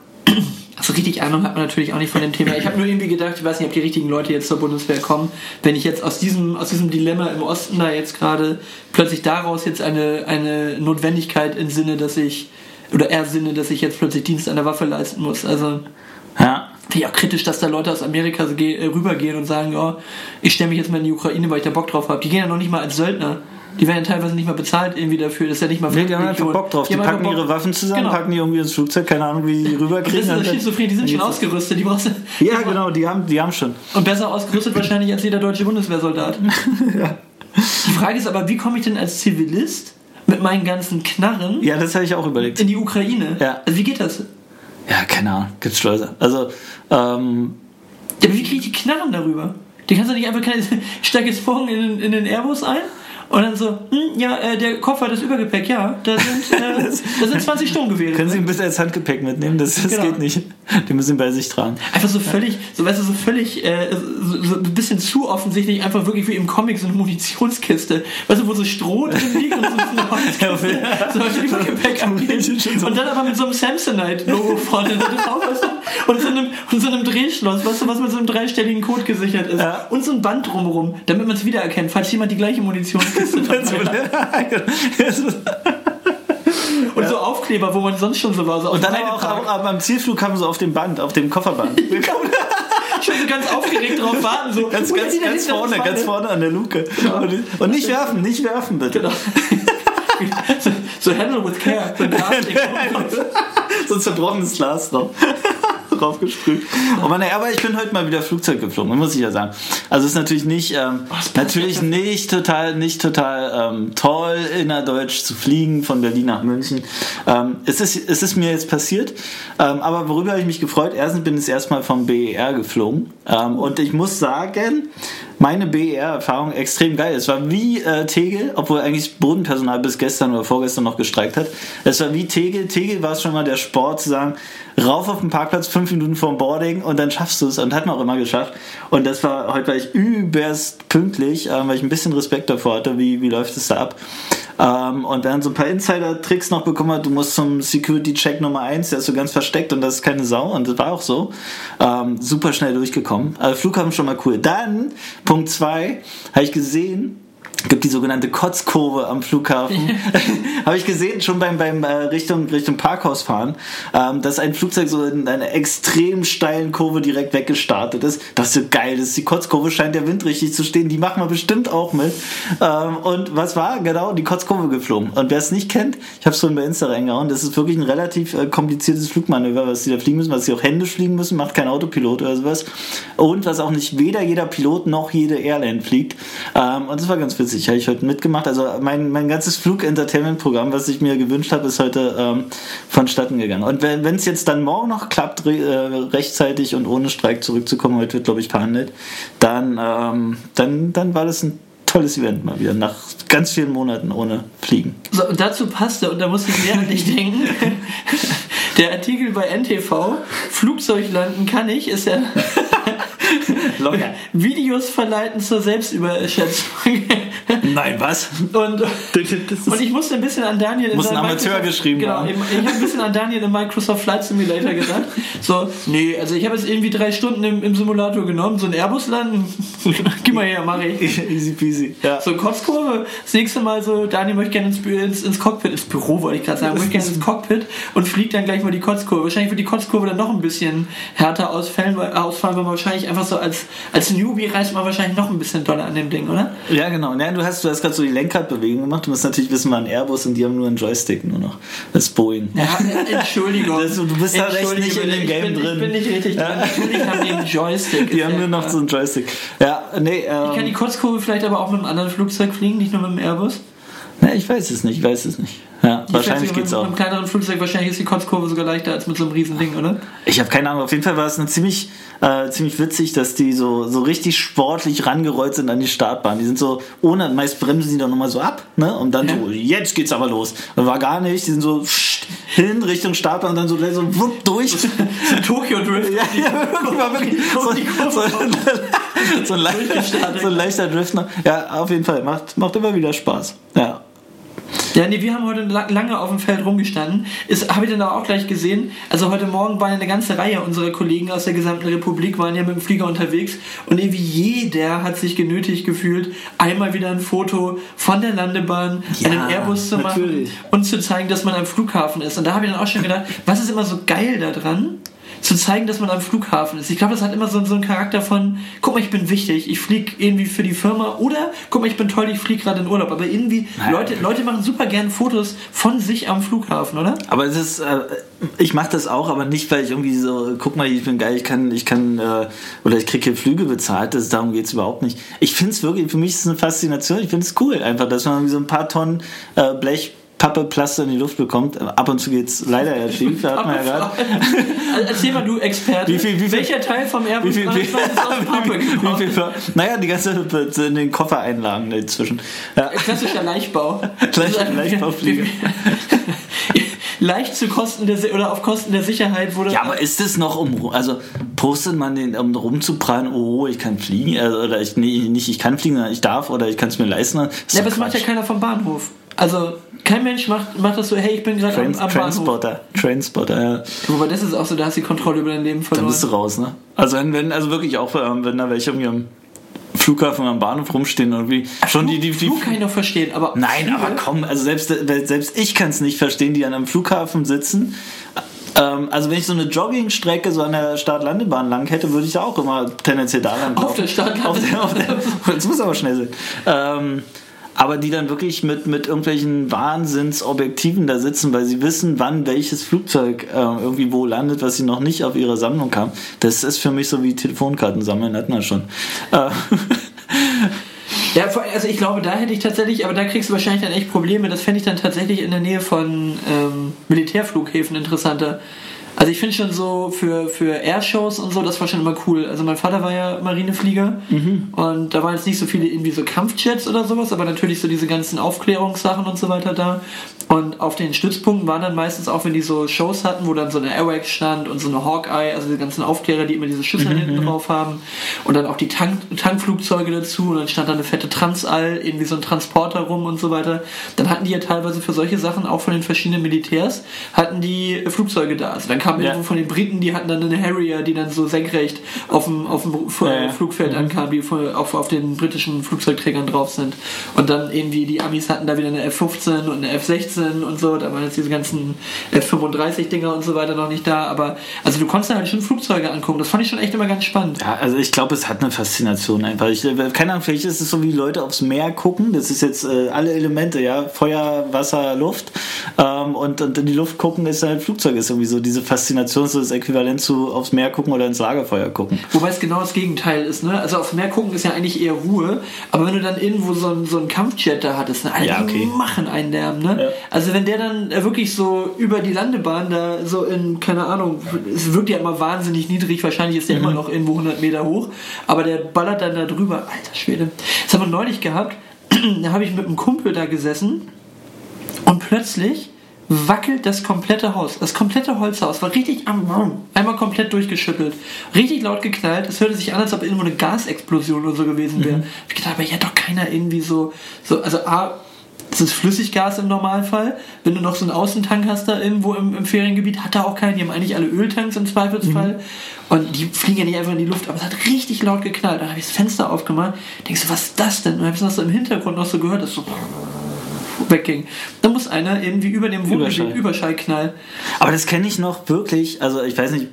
Also richtig Ahnung hat man natürlich auch nicht von dem Thema. Ich habe nur irgendwie gedacht, ich weiß nicht, ob die richtigen Leute jetzt zur Bundeswehr kommen. Wenn ich jetzt aus diesem, aus diesem Dilemma im Osten da jetzt gerade plötzlich daraus jetzt eine, eine Notwendigkeit entsinne, dass ich, oder ersinne, dass ich jetzt plötzlich Dienst an der Waffe leisten muss. Also Ja. finde ich auch kritisch, dass da Leute aus Amerika so äh, rübergehen und sagen, ja, ich stelle mich jetzt mal in die Ukraine, weil ich da Bock drauf habe. Die gehen ja noch nicht mal als Söldner. Die werden ja teilweise nicht mal bezahlt irgendwie dafür. Das ist ja nicht mal Nee, die haben einfach. Bock drauf. Die, haben packen ihre Waffen zusammen, Genau. packen die irgendwie ins Flugzeug, keine Ahnung, wie die Das rüberkriegen. ist und das Schizophren, die sind schon ausgerüstet. Die brauchst du Ja, genau, die haben, die haben schon. Und besser ausgerüstet wahrscheinlich als jeder deutsche Bundeswehrsoldat. Die Frage ist aber, wie komme ich denn als Zivilist mit meinen ganzen Knarren Ja, das habe ich auch überlegt. in die Ukraine? Ja. Also wie geht das? Ja, keine Ahnung, gibt's Schleuser. Also, ähm, Ja, aber wie kriege ich die Knarren darüber? Die kannst du nicht einfach, steige jetzt morgen in, in den Airbus ein und dann so, hm, ja, äh, der Koffer, das Übergepäck, ja, da sind, äh, da sind 20 Sturmgewehre. können Sie ein bisschen als Handgepäck mitnehmen? Das, das Genau. geht nicht. Die müssen ihn bei sich tragen. Einfach so völlig, so weißt du, so völlig, äh, so, so ein bisschen zu offensichtlich, einfach wirklich wie im Comic so eine Munitionskiste. Weißt du, wo so Stroh drin liegt und so eine Holzkiste, so als Übergepäck abgeht. Und dann aber mit so einem Samsonite-Logo vorne drauf, weißt du? Und so einem, und so einem Drehschloss, weißt du, was mit so einem dreistelligen Code gesichert ist. Ja. Und so ein Band drumherum, damit man es wiedererkennt, falls jemand die gleiche hat. Und so Aufkleber, wo man sonst schon so war. So Und dann aber auch, auch am Zielflughafen so auf dem Band, auf dem Kofferband. schon so ganz aufgeregt drauf warten. So, ganz, ganz, ganz dahinter? vorne, Das ganz vorne an der Luke. Und, und nicht werfen, nicht werfen bitte. Genau. so, handle with care. So ein zerbrochenes Glas drauf. draufgesprüht. Oh Mann, ey, aber ich bin heute mal wieder Flugzeug geflogen, muss ich ja sagen. Also es ist natürlich nicht, ähm, natürlich nicht total, nicht total ähm, toll, innerdeutsch zu fliegen von Berlin nach München. Ähm, es, ist, es ist mir jetzt passiert, ähm, aber worüber habe ich mich gefreut? Erstens bin ich erstmal vom BER geflogen ähm, und ich muss sagen, meine BER-Erfahrung extrem geil. Es war wie äh, Tegel, obwohl eigentlich Bodenpersonal bis gestern oder vorgestern noch gestreikt hat. Es war wie Tegel. Tegel war es schon mal der Sport zu sagen, rauf auf den Parkplatz, fünf Minuten vorm Boarding und dann schaffst du es. Und hat man auch immer geschafft. Und das war, heute war ich überst pünktlich, ähm, weil ich ein bisschen Respekt davor hatte, wie, wie läuft es da ab. Ähm, und dann so ein paar Insider-Tricks noch bekommen hat, du musst zum Security-Check Nummer 1, der ist so ganz versteckt und das ist keine Sau und das war auch so. Ähm, super schnell durchgekommen. Also Flughafen schon mal cool. Dann, Punkt 2, habe ich gesehen, gibt die sogenannte Kotzkurve am Flughafen. Habe ich gesehen, schon beim, beim äh, Richtung, Richtung Parkhaus fahren, ähm, dass ein Flugzeug so in einer extrem steilen Kurve direkt weggestartet ist. Das ist so geil. Das ist die Kotzkurve, scheint der Wind richtig zu stehen. Die machen wir bestimmt auch mit. Ähm, und was war? Genau, die Kotzkurve geflogen. Und wer es nicht kennt, ich habe es vorhin bei Insta reingehauen, das ist wirklich ein relativ äh, kompliziertes Flugmanöver, was sie da fliegen müssen, was sie auch händisch fliegen müssen, macht kein Autopilot oder sowas. Und was auch nicht weder jeder Pilot noch jede Airline fliegt. Ähm, und das war ganz witzig, habe ich heute mitgemacht. Also mein, mein ganzes Flug-Entertainment-Programm, was ich mir gewünscht habe, ist heute ähm, vonstatten gegangen. Und wenn es jetzt dann morgen noch klappt, re äh, rechtzeitig und ohne Streik zurückzukommen, heute wird, glaube ich, verhandelt, dann, ähm, dann, dann war das ein tolles Event mal wieder, nach ganz vielen Monaten ohne Fliegen. So, und dazu passte, und da musste ich sehr an dich denken, der Artikel bei NTV, Flugzeug landen kann ich, ist ja, Locker. Videos verleiten zur Selbstüberschätzung. Nein, was? Und, und ich musste ein bisschen an Daniel in Muss ein Amateur Microsoft- geschrieben genau, haben. Ich, habe ein bisschen an Daniel im Microsoft Flight Simulator gedacht. So, nee, also ich habe jetzt irgendwie drei Stunden im, im Simulator genommen, so ein Airbus landen. Gib mal her, mach ich. Easy peasy. Ja. So Kotzkurve, das nächste Mal so, Daniel möchte gerne ins, ins, ins Cockpit, ins Büro wollte ich gerade sagen, möchte gerne ins Cockpit und fliegt dann gleich mal die Kotzkurve. Wahrscheinlich wird die Kotzkurve dann noch ein bisschen härter ausfallen, weil, ausfallen, weil man wahrscheinlich einfach so als, als Newbie reißt man wahrscheinlich noch ein bisschen doller an dem Ding, oder? Ja, genau. Ja, du hast, du hast gerade so die Lenkradbewegung gemacht. Du musst natürlich wissen, ein Airbus und die haben nur einen Joystick nur noch. Das ist Boeing. Ja, Entschuldigung. Das- du bist halt echt nicht in dem Game ich bin, drin. Ich bin nicht richtig drin. Natürlich haben die einen Joystick. Die haben nur noch so einen Joystick. Ja, nee, Kann die ähm, Kotzkurve vielleicht aber auch mit einem anderen Flugzeug fliegen, nicht nur mit dem Airbus? Na, ich weiß es nicht, ich weiß es nicht. Ja, Ich wahrscheinlich geht's mit, auch. Mit einem kleineren Flugzeug wahrscheinlich ist die Kotzkurve sogar leichter als mit so einem riesen Ding, oder? Ich habe keine Ahnung, auf jeden Fall war es ziemlich, äh, ziemlich witzig, dass die so, so richtig sportlich rangerollt sind an die Startbahn. Die sind so, ohne, meist bremsen die dann nochmal so ab, ne? Und dann Ja. so, jetzt geht's aber los. Und war gar nicht, die sind so pssst, hin Richtung Startbahn und dann so, so wupp durch. Tokyo Drift. Ja, ja, wirklich, so, so, so, ein leichter, so ein leichter Drift. Ja, auf jeden Fall, macht, macht immer wieder Spaß. Ja. Ja, nee, wir haben heute la- lange auf dem Feld rumgestanden. Habe ich dann auch gleich gesehen. Also heute Morgen waren eine ganze Reihe unserer Kollegen aus der gesamten Republik, waren ja mit dem Flieger unterwegs und irgendwie jeder hat sich genötigt gefühlt, einmal wieder ein Foto von der Landebahn, Ja, einen Airbus zu machen natürlich. und zu zeigen, dass man am Flughafen ist. Und da habe ich dann auch schon gedacht, was ist immer so geil daran? Zu zeigen, dass man am Flughafen ist. Ich glaube, das hat immer so, so einen Charakter von, guck mal, ich bin wichtig, ich fliege irgendwie für die Firma oder guck mal, ich bin toll, ich fliege gerade in Urlaub. Aber irgendwie, Naja. Leute, Leute machen super gern Fotos von sich am Flughafen, oder? Aber es ist, äh, ich mache das auch, aber nicht, weil ich irgendwie so, guck mal, ich bin geil, ich kann, ich kann, äh, oder ich kriege hier Flüge bezahlt, das, darum geht's überhaupt nicht. Ich finde es wirklich, für mich ist es eine Faszination, ich finde es cool, einfach, dass man so ein paar Tonnen äh, Blech. Pappe, Plaster in die Luft bekommt. Ab und zu geht's leider ja schief, da hat man ja gerade. Also Erzähl mal, du Experte. Wie viel- wie viel- Welcher Teil vom Airbus Wie viel, wie, 320 ist aus Pappe gebaut? wie viel, naja, die ganze in den Koffereinlagen inzwischen. Ja. Klassischer Leichtbau. Klassischer Leichtbauflieger. Leicht zu Kosten der oder auf Kosten der Sicherheit wurde. Ja, aber ist es noch um, also postet man den, um rumzuprallen, oh, ich kann fliegen, also, oder ich, nee, nicht ich kann fliegen, sondern ich darf oder ich kann es mir leisten? Das ist Ja, aber das macht ja keiner vom Bahnhof. Also kein Mensch macht, macht das so, hey, ich bin gerade am, Trans am Bahnhof. Transporter, Transporter, ja. Wobei das ist auch so, da hast du die Kontrolle über dein Leben Dann verloren. bist du raus, ne? Also wenn, also wirklich auch, ähm, wenn da welche irgendwie am Flughafen oder am Bahnhof rumstehen irgendwie schon die, die, die Flug kann ich noch verstehen, aber Nein, aber komm, also selbst, selbst ich kann es nicht verstehen, die an einem Flughafen sitzen. Ähm, also wenn ich so eine Joggingstrecke so an der Start-Landebahn lang hätte, würde ich da auch immer tendenziell da lang Auf laufen. der Start-Landebahn. Auf der, das muss aber schnell sein. Ähm, aber die dann wirklich mit, mit irgendwelchen Wahnsinnsobjektiven da sitzen, weil sie wissen, wann welches Flugzeug äh, irgendwie wo landet, was sie noch nicht auf ihrer Sammlung haben. Das ist für mich so wie Telefonkarten sammeln, hatten wir schon. Äh, Ja, also ich glaube, da hätte ich tatsächlich, aber da kriegst du wahrscheinlich dann echt Probleme. Das fände ich dann tatsächlich in der Nähe von ähm, Militärflughäfen interessanter. Also ich finde schon so für, für Airshows und so, das war schon immer cool. Also mein Vater war ja Marineflieger und da waren jetzt nicht so viele irgendwie so Kampfjets oder sowas, aber natürlich so diese ganzen Aufklärungssachen und so weiter da. Und auf den Stützpunkten waren dann meistens auch, wenn die so Shows hatten, wo dann so eine Airwax stand und so eine Hawkeye, also die ganzen Aufklärer, die immer diese Schüsseln hinten drauf haben und dann auch die Tank Tankflugzeuge dazu und dann stand da eine fette Transall, irgendwie so ein Transporter rum und so weiter. Dann hatten die ja teilweise für solche Sachen auch von den verschiedenen Militärs hatten die Flugzeuge da. Also dann kam irgendwo von den Briten, die hatten dann eine Harrier, die dann so senkrecht auf dem, auf dem. Flugfeld ankam, die auf, auf den britischen Flugzeugträgern drauf sind. Und dann irgendwie die Amis hatten da wieder eine F-15 und eine F-16 und so. Da waren jetzt diese ganzen F-35-Dinger und so weiter noch nicht da. Aber also du konntest da halt schon Flugzeuge angucken. Das fand ich schon echt immer ganz spannend. Ja, also ich glaube, es hat eine Faszination einfach. Ich, äh, keine Ahnung, vielleicht ist es so wie Leute aufs Meer gucken. Das ist jetzt äh, alle Elemente, ja, Feuer, Wasser, Luft. Ähm, und, und in die Luft gucken ist halt Flugzeug ist irgendwie so diese Faszination, so das Äquivalent zu aufs Meer gucken oder ins Lagerfeuer gucken. Wobei es genau das Gegenteil ist, ne? Also aufs Meer gucken ist ja eigentlich eher Ruhe, aber wenn du dann irgendwo so einen, so einen Kampfjet da hattest, ne? Alter, Ja, die okay. machen einen Lärm, ne? Ja. Also wenn der dann äh, wirklich so über die Landebahn da so in, keine Ahnung, es wirkt ja immer wahnsinnig niedrig, wahrscheinlich ist der Mhm. immer noch irgendwo 100 Meter hoch, aber der ballert dann da drüber, alter Schwede. Das haben wir neulich gehabt, da habe ich mit einem Kumpel da gesessen und plötzlich wackelt das komplette Haus. Das komplette Holzhaus war richtig am einmal komplett durchgeschüttelt. Richtig laut geknallt. Es hörte sich an, als ob irgendwo eine Gasexplosion oder so gewesen wäre. Mhm. Ich gedacht, aber hier hat doch keiner irgendwie so, so also A, das ist Flüssiggas im Normalfall. Wenn du noch so einen Außentank hast da irgendwo im, im Feriengebiet, hat er auch keinen. Die haben eigentlich alle Öltanks im Zweifelsfall. Mhm. Und die fliegen ja nicht einfach in die Luft, aber es hat richtig laut geknallt. Dann habe ich das Fenster aufgemacht. Denkst du, was ist das denn? Und dann habe ich das so im Hintergrund noch so gehört, dass so wegging. Da muss einer irgendwie über dem Wohngebiet Überschall knallen. Aber das kenne ich noch wirklich, also ich weiß nicht,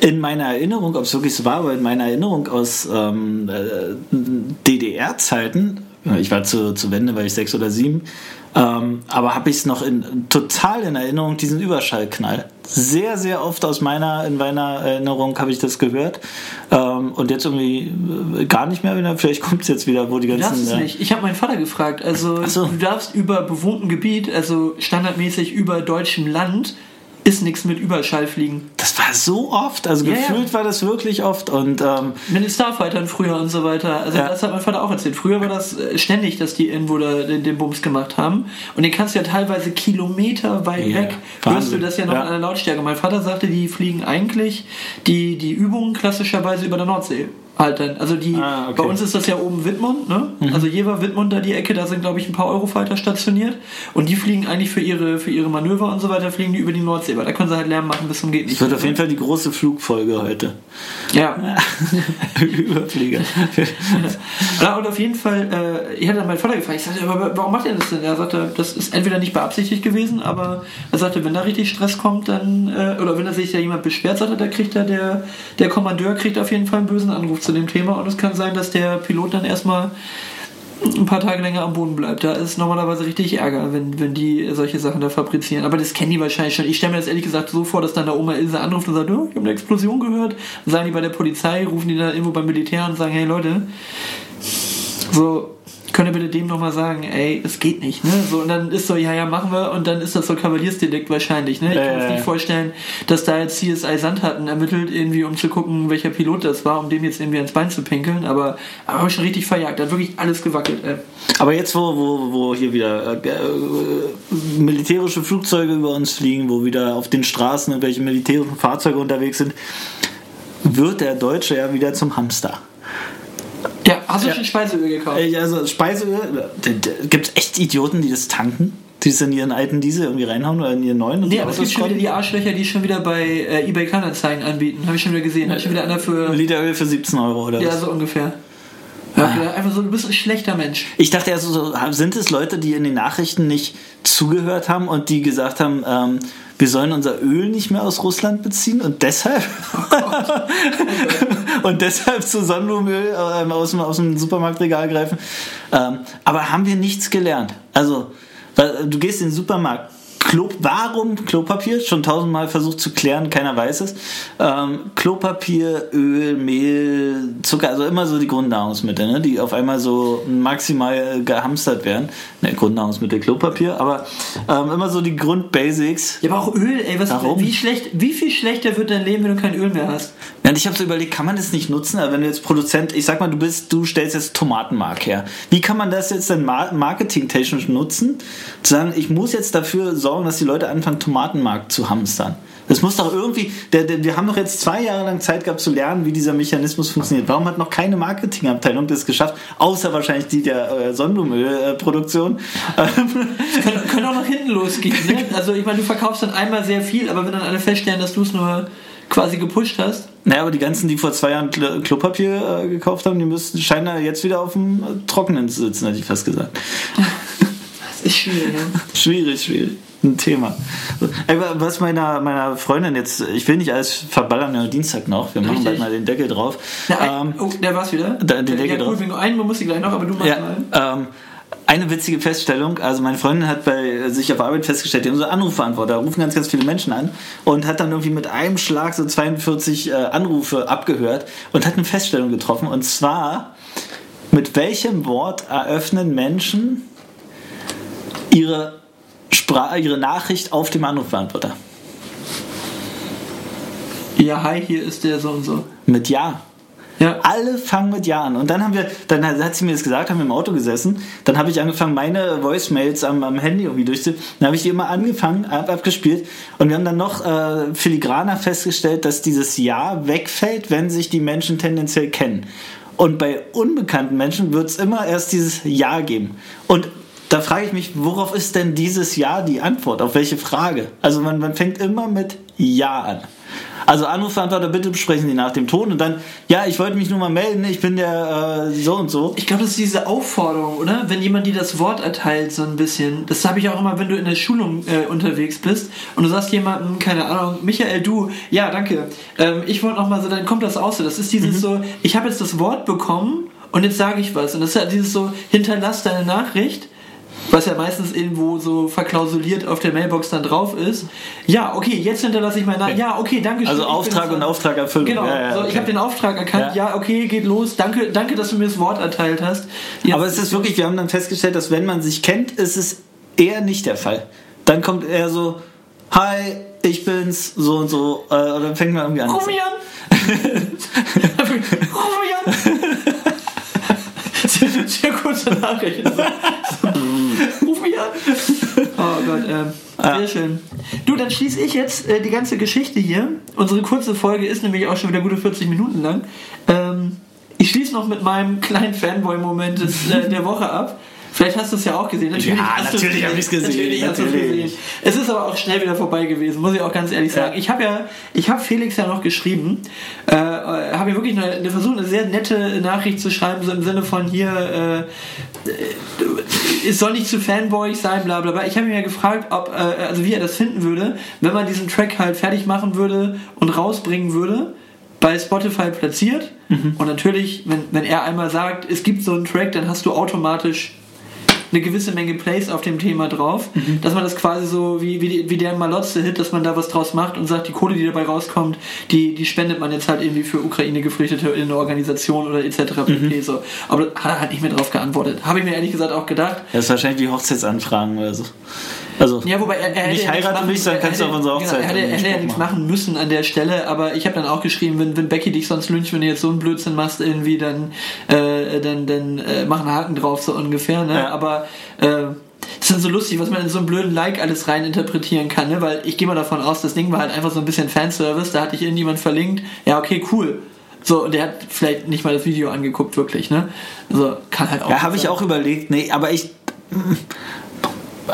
in meiner Erinnerung, ob es wirklich so war, aber in meiner Erinnerung aus ähm, äh, DDR-Zeiten, ich war zu, zu Wende, war ich sechs oder sieben, ähm, aber habe ich es noch in, total in Erinnerung, diesen Überschallknall. Sehr, sehr oft aus meiner, in meiner Erinnerung habe ich das gehört. Ähm, und jetzt irgendwie äh, gar nicht mehr. Vielleicht kommt es jetzt wieder, wo die ganzen. Du darfst es nicht. Ich habe meinen Vater gefragt. Also, so. du darfst über bewohnten Gebiet, also standardmäßig über deutschem Land, ist nichts mit Überschallfliegen. Das war so oft, also ja, gefühlt ja. war das wirklich oft und ähm, mit den Starfightern früher und so weiter. Also ja. das hat mein Vater auch erzählt. Früher war das äh, ständig, dass die irgendwo da den, den Bums gemacht haben und den kannst du ja teilweise Kilometer weit weg hörst du das ja noch an der Lautstärke. Mein Vater sagte, die fliegen eigentlich die die Übungen klassischerweise über der Nordsee halt dann. Also die, ah, okay. bei uns ist das ja oben Wittmund, ne? Mhm. Also Jever, Wittmund, da die Ecke, da sind glaube ich ein paar Eurofighter stationiert und die fliegen eigentlich für ihre, für ihre Manöver und so weiter, fliegen die über die Nordsee, weil da können sie halt Lärm machen bis zum geht nicht. Das wird auf jeden Fall die große Flugfolge heute. Ja. Überflieger. ja, und auf jeden Fall, äh, ich hatte dann meinen Vater gefragt, ich sagte, aber warum macht er das denn? Er sagte, das ist entweder nicht beabsichtigt gewesen, aber er sagte, wenn da richtig Stress kommt, dann, äh, oder wenn da sich ja jemand beschwert, sagte, da kriegt er der, der Kommandeur kriegt auf jeden Fall einen bösen Anruf zu dem Thema und es kann sein, dass der Pilot dann erstmal ein paar Tage länger am Boden bleibt. Da ist normalerweise richtig Ärger, wenn, wenn die solche Sachen da fabrizieren. Aber das kennen die wahrscheinlich schon. Ich stelle mir das ehrlich gesagt so vor, dass dann der Oma Ilse anruft und sagt, oh, ich habe eine Explosion gehört. Dann sagen die bei der Polizei, rufen die da irgendwo beim Militär und sagen, hey Leute, so, könnt ihr bitte dem nochmal sagen, ey, es geht nicht, ne? So, und dann ist so, ja, ja, machen wir, und dann ist das so Kavaliersdelikt wahrscheinlich, ne? Ich kann mir äh. nicht vorstellen, dass da jetzt CSI Sandhatten ermittelt, irgendwie, um zu gucken, welcher Pilot das war, um dem jetzt irgendwie ans Bein zu pinkeln, aber, aber schon richtig verjagt, da hat wirklich alles gewackelt, ey. Aber jetzt, wo, wo, wo hier wieder äh, äh, militärische Flugzeuge über uns fliegen, wo wieder auf den Straßen irgendwelche militärischen Fahrzeuge unterwegs sind, wird der Deutsche ja wieder zum Hamster. Hast du ja. schon Speiseöl gekauft? Also Speiseöl, gibt es echt Idioten, die das tanken? Die es in ihren alten Diesel irgendwie reinhauen oder in ihren neuen? Nee, aber es gibt schon wieder die Arschlöcher, die schon wieder bei äh, eBay Kleinanzeigen anbieten. Habe ich schon wieder gesehen. Habe ich schon wieder einer für... Liter Öl für 17 Euro oder Ja, was? so ungefähr. Ja, einfach so, du bist ein schlechter Mensch. Ich dachte ja so, sind es Leute, die in den Nachrichten nicht zugehört haben und die gesagt haben, ähm, wir sollen unser Öl nicht mehr aus Russland beziehen und deshalb und deshalb zu Sonnenblumenöl äh, aus, dem, aus dem Supermarktregal greifen. Ähm, aber haben wir nichts gelernt. Also, du gehst in den Supermarkt, Klo, warum Klopapier? Schon tausendmal versucht zu klären, keiner weiß es. Ähm, Klopapier, Öl, Mehl, Zucker, also immer so die Grundnahrungsmittel, ne, die auf einmal so maximal gehamstert werden. Ne, Grundnahrungsmittel, Klopapier, aber ähm, immer so die Grundbasics. Ja, aber auch Öl, ey, was, warum? wie, schlecht, wie viel schlechter wird dein Leben, wenn du kein Öl mehr hast? Ja, ich habe so überlegt, kann man das nicht nutzen? Aber wenn du jetzt Produzent, ich sag mal, du bist, du stellst jetzt Tomatenmark her. Wie kann man das jetzt dann marketingtechnisch nutzen? Zu sagen, ich muss jetzt dafür sorgen, dass die Leute anfangen, Tomatenmarkt zu hamstern. Das muss doch irgendwie, der, der, wir haben doch jetzt zwei Jahre lang Zeit gehabt zu lernen, wie dieser Mechanismus funktioniert. Warum hat noch keine Marketingabteilung das geschafft, außer wahrscheinlich die der äh, Sonnenblumenölproduktion? können, können auch nach hinten losgehen. Ne? Also ich meine, du verkaufst dann einmal sehr viel, aber wenn dann alle feststellen, dass du es nur quasi gepusht hast. Naja, aber die ganzen, die vor zwei Jahren Klopapier äh, gekauft haben, die müssen scheinen jetzt wieder auf dem äh, Trockenen zu sitzen, hätte ich fast gesagt. Das ist schwierig, ja. schwierig, schwierig ein Thema. Was meiner, meiner Freundin jetzt, ich will nicht alles verballern, ja, Dienstag noch, wir machen bald mal den Deckel drauf. Na, ähm, oh, der war's wieder? Da, den Deckel ja, drauf. Gut, einen muss ich gleich noch, aber du machst ja, mal. Ähm, eine witzige Feststellung, also meine Freundin hat bei sich auf Arbeit festgestellt, die haben so Anrufverantworter, da rufen ganz, ganz viele Menschen an und hat dann irgendwie mit einem Schlag so 42 äh, Anrufe abgehört und hat eine Feststellung getroffen und zwar, mit welchem Wort eröffnen Menschen ihre Spra ihre Nachricht auf dem Anrufbeantworter. Ja, hi, hier ist der so und so. Mit Ja. Ja. Alle fangen mit Ja an. Und dann haben wir, dann hat sie mir das gesagt, haben wir im Auto gesessen. Dann habe ich angefangen, meine Voicemails am, am Handy irgendwie durchzuziehen. Dann habe ich die immer angefangen, ab, abgespielt. Und wir haben dann noch äh, filigraner festgestellt, dass dieses Ja wegfällt, wenn sich die Menschen tendenziell kennen. Und bei unbekannten Menschen wird es immer erst dieses Ja geben. Und da frage ich mich, worauf ist denn dieses Ja die Antwort? Auf welche Frage? Also man, man fängt immer mit Ja an. Also Anrufverantworter, bitte besprechen Sie nach dem Ton und dann, ja, ich wollte mich nur mal melden, ich bin der äh, so und so. Ich glaube, das ist diese Aufforderung, oder? Wenn jemand dir das Wort erteilt, so ein bisschen. Das habe ich auch immer, wenn du in der Schulung äh, unterwegs bist und du sagst jemandem, keine Ahnung, Michael, du, ja, danke. Ähm, ich wollte noch mal so, dann kommt das auch so. Das ist dieses so, ich habe jetzt das Wort bekommen und jetzt sage ich was. Und das ist ja dieses so, hinterlass deine Nachricht was ja meistens irgendwo so verklausuliert auf der Mailbox dann drauf ist. Ja, okay, jetzt hinterlasse ich meine Ja, okay, danke schön. Also Auftrag und dran. Auftragerfüllung. Genau, Ja, ja, so, okay. ich habe den Auftrag erkannt. Ja. Ja. okay, geht los. Danke, danke, dass du mir das Wort erteilt hast. Jetzt Aber es ist wirklich, wir haben dann festgestellt, dass wenn man sich kennt, ist es eher nicht der Fall. Dann kommt eher so, hi, ich bin's, so und so, äh, und dann fängt man irgendwie an. Ruf mich an! Ruf mich an! sehr, sehr kurze Nachricht. So, so, Ruf mich an! Oh Gott, ähm, sehr schön. Du, dann schließe ich jetzt äh, die ganze Geschichte hier. Unsere kurze Folge ist nämlich auch schon wieder gute 40 Minuten lang. Ähm, ich schließe noch mit meinem kleinen Fanboy-Moment äh, der Woche ab. Vielleicht hast du es ja auch gesehen. Natürlich, Ja, hast es natürlich hab ich's gesehen, Natürlich es natürlich. gesehen. Es ist aber auch schnell wieder vorbei gewesen, muss ich auch ganz ehrlich sagen. Ich habe ja, ich habe Felix ja noch geschrieben, äh, habe ja wirklich eine, eine versucht, eine sehr nette Nachricht zu schreiben, so im Sinne von hier, äh, es soll nicht zu Fanboy sein, bla bla bla. Ich habe ihn ja gefragt, ob, äh, also wie er das finden würde, wenn man diesen Track halt fertig machen würde und rausbringen würde bei Spotify platziert. Und natürlich, wenn, wenn er einmal sagt, es gibt so einen Track, dann hast du automatisch eine gewisse Menge Plays auf dem Thema drauf, dass man das quasi so wie, wie, die- wie der Malotze-Hit, dass man da was draus macht und sagt, die Kohle, die dabei rauskommt, die, die spendet man jetzt halt irgendwie für Ukraine-Geflüchtete in eine Organisation oder etc. pp. So. Aber da hat er halt nicht mehr drauf geantwortet. Habe ich mir ehrlich gesagt auch gedacht. Das ist wahrscheinlich wie Hochzeitsanfragen oder so. Also, Ja, wobei er, er Nicht ja nichts heirate machen- mich, dann kannst du auf unsere Hochzeit Genau, er hätte, ja nichts machen. müssen an der Stelle, aber ich habe dann auch geschrieben, wenn, wenn Becky dich sonst lyncht, wenn du jetzt so einen Blödsinn machst, irgendwie, dann, äh, dann, dann äh, mach einen Haken drauf, so ungefähr. Ne? Ja. Aber äh, es ist dann so lustig, was man in so einen blöden Like alles rein interpretieren kann, ne? weil ich gehe mal davon aus, das Ding war halt einfach so ein bisschen Fanservice, da hatte ich irgendjemand verlinkt, ja, okay, cool. So, und der hat vielleicht nicht mal das Video angeguckt, wirklich, ne? So, kann halt auch. ja, habe ich auch überlegt. Nee, aber ich.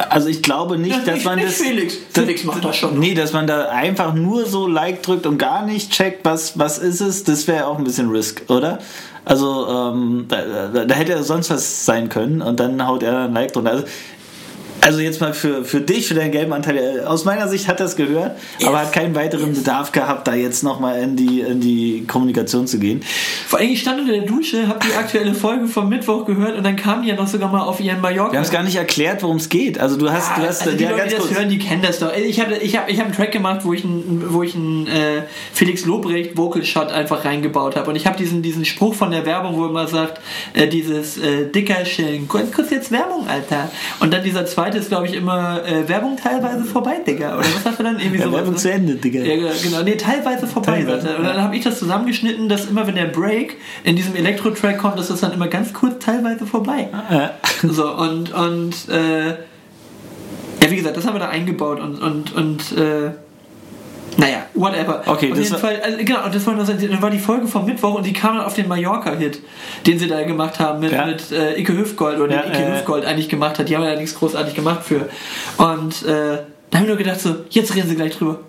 Also ich glaube nicht, dass nicht- man nicht das. Felix. Felix macht das schon. Nee, dass man da einfach nur so Like drückt und gar nicht checkt, was, was ist es, das wäre auch ein bisschen Risk, oder? Also, ähm, da, da, da hätte ja sonst was sein können und dann haut er ein Like drunter. Also, also jetzt mal für, für dich, für deinen gelben Anteil. äh, Aus meiner Sicht hat das gehört, aber hat keinen weiteren Bedarf gehabt, da jetzt nochmal in die, in die Kommunikation zu gehen. Vor allem, ich stand unter der Dusche, habe die aktuelle Folge vom Mittwoch gehört und dann kam die ja noch sogar mal auf ihren Mallorca. Wir haben es gar nicht erklärt, worum es geht. Also du hast, du hast also die ja, Leute, die das hören, die kennen das doch. Ich habe ich hab, ich hab einen Track gemacht, wo ich einen, wo ich einen äh, Felix Lobrecht Vocal Shot einfach reingebaut habe. Und ich habe diesen, diesen Spruch von der Werbung, wo immer sagt, äh, dieses äh, dicker Schillen, kurz, kurz jetzt Werbung, Alter. Und dann dieser zweite ist, glaube ich, immer äh, Werbung teilweise vorbei, Digga. Oder was sagt er dann? Irgendwie Ja, sowas, Werbung ne? zu Ende, Digga. Ja, genau. Nee, teilweise vorbei, Teilweise. Und dann habe ich das zusammengeschnitten, dass immer, wenn der Break in diesem Elektro-Track kommt, dass das dann immer ganz kurz teilweise vorbei. Ja. So, und, und äh, ja, wie gesagt, das haben wir da eingebaut und, und, und äh, naja, whatever. Okay, auf das jeden war- Fall, also, genau, das war, dann war die Folge vom Mittwoch und die kam dann auf den Mallorca-Hit, den sie da gemacht haben mit, Ja. mit äh, Ike Hüfgold oder Ja, den Ike äh, Hüfgold eigentlich gemacht hat. Die haben ja nichts großartig gemacht für. Und äh, da habe ich nur gedacht, so, jetzt reden sie gleich drüber.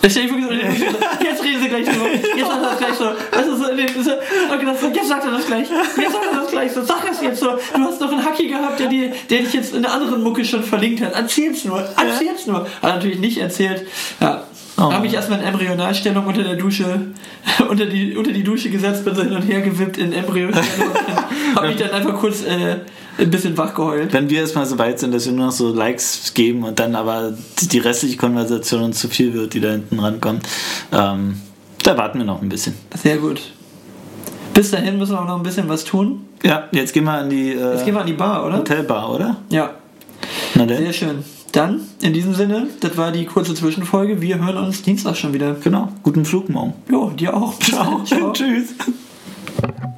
Jetzt reden sie gleich drüber. Jetzt sagt er das gleich so. Weißt du, so, in dem- so, und gedacht, so, jetzt sagt er das gleich. Jetzt sagt er das gleich so. Sag es jetzt so. Du hast noch einen Hacki gehabt, der, dir, der dich jetzt in einer anderen Mucke schon verlinkt hat. Erzähl's nur. Erzähl's nur. Hat natürlich nicht erzählt. Ja. Oh. Habe ich erstmal in Embryonalstellung unter der Dusche, unter die, unter die Dusche gesetzt, bin so hin und her gewippt in Embryonalstellung. Habe mich dann einfach kurz äh, ein bisschen wach geheult. Wenn wir erstmal so weit sind, dass wir nur noch so Likes geben und dann aber die restliche Konversation uns zu viel wird, die da hinten rankommt, ähm, da warten wir noch ein bisschen. Sehr gut. Bis dahin müssen wir auch noch ein bisschen was tun. Ja, jetzt gehen wir an die äh, Jetzt gehen wir an die Bar, oder? Hotelbar, oder? Ja, sehr schön. Dann, in diesem Sinne, das war die kurze Zwischenfolge. Wir hören uns Dienstag schon wieder. Genau. Guten Flug morgen. Jo, dir auch. Ciao. Ciao. Tschüss.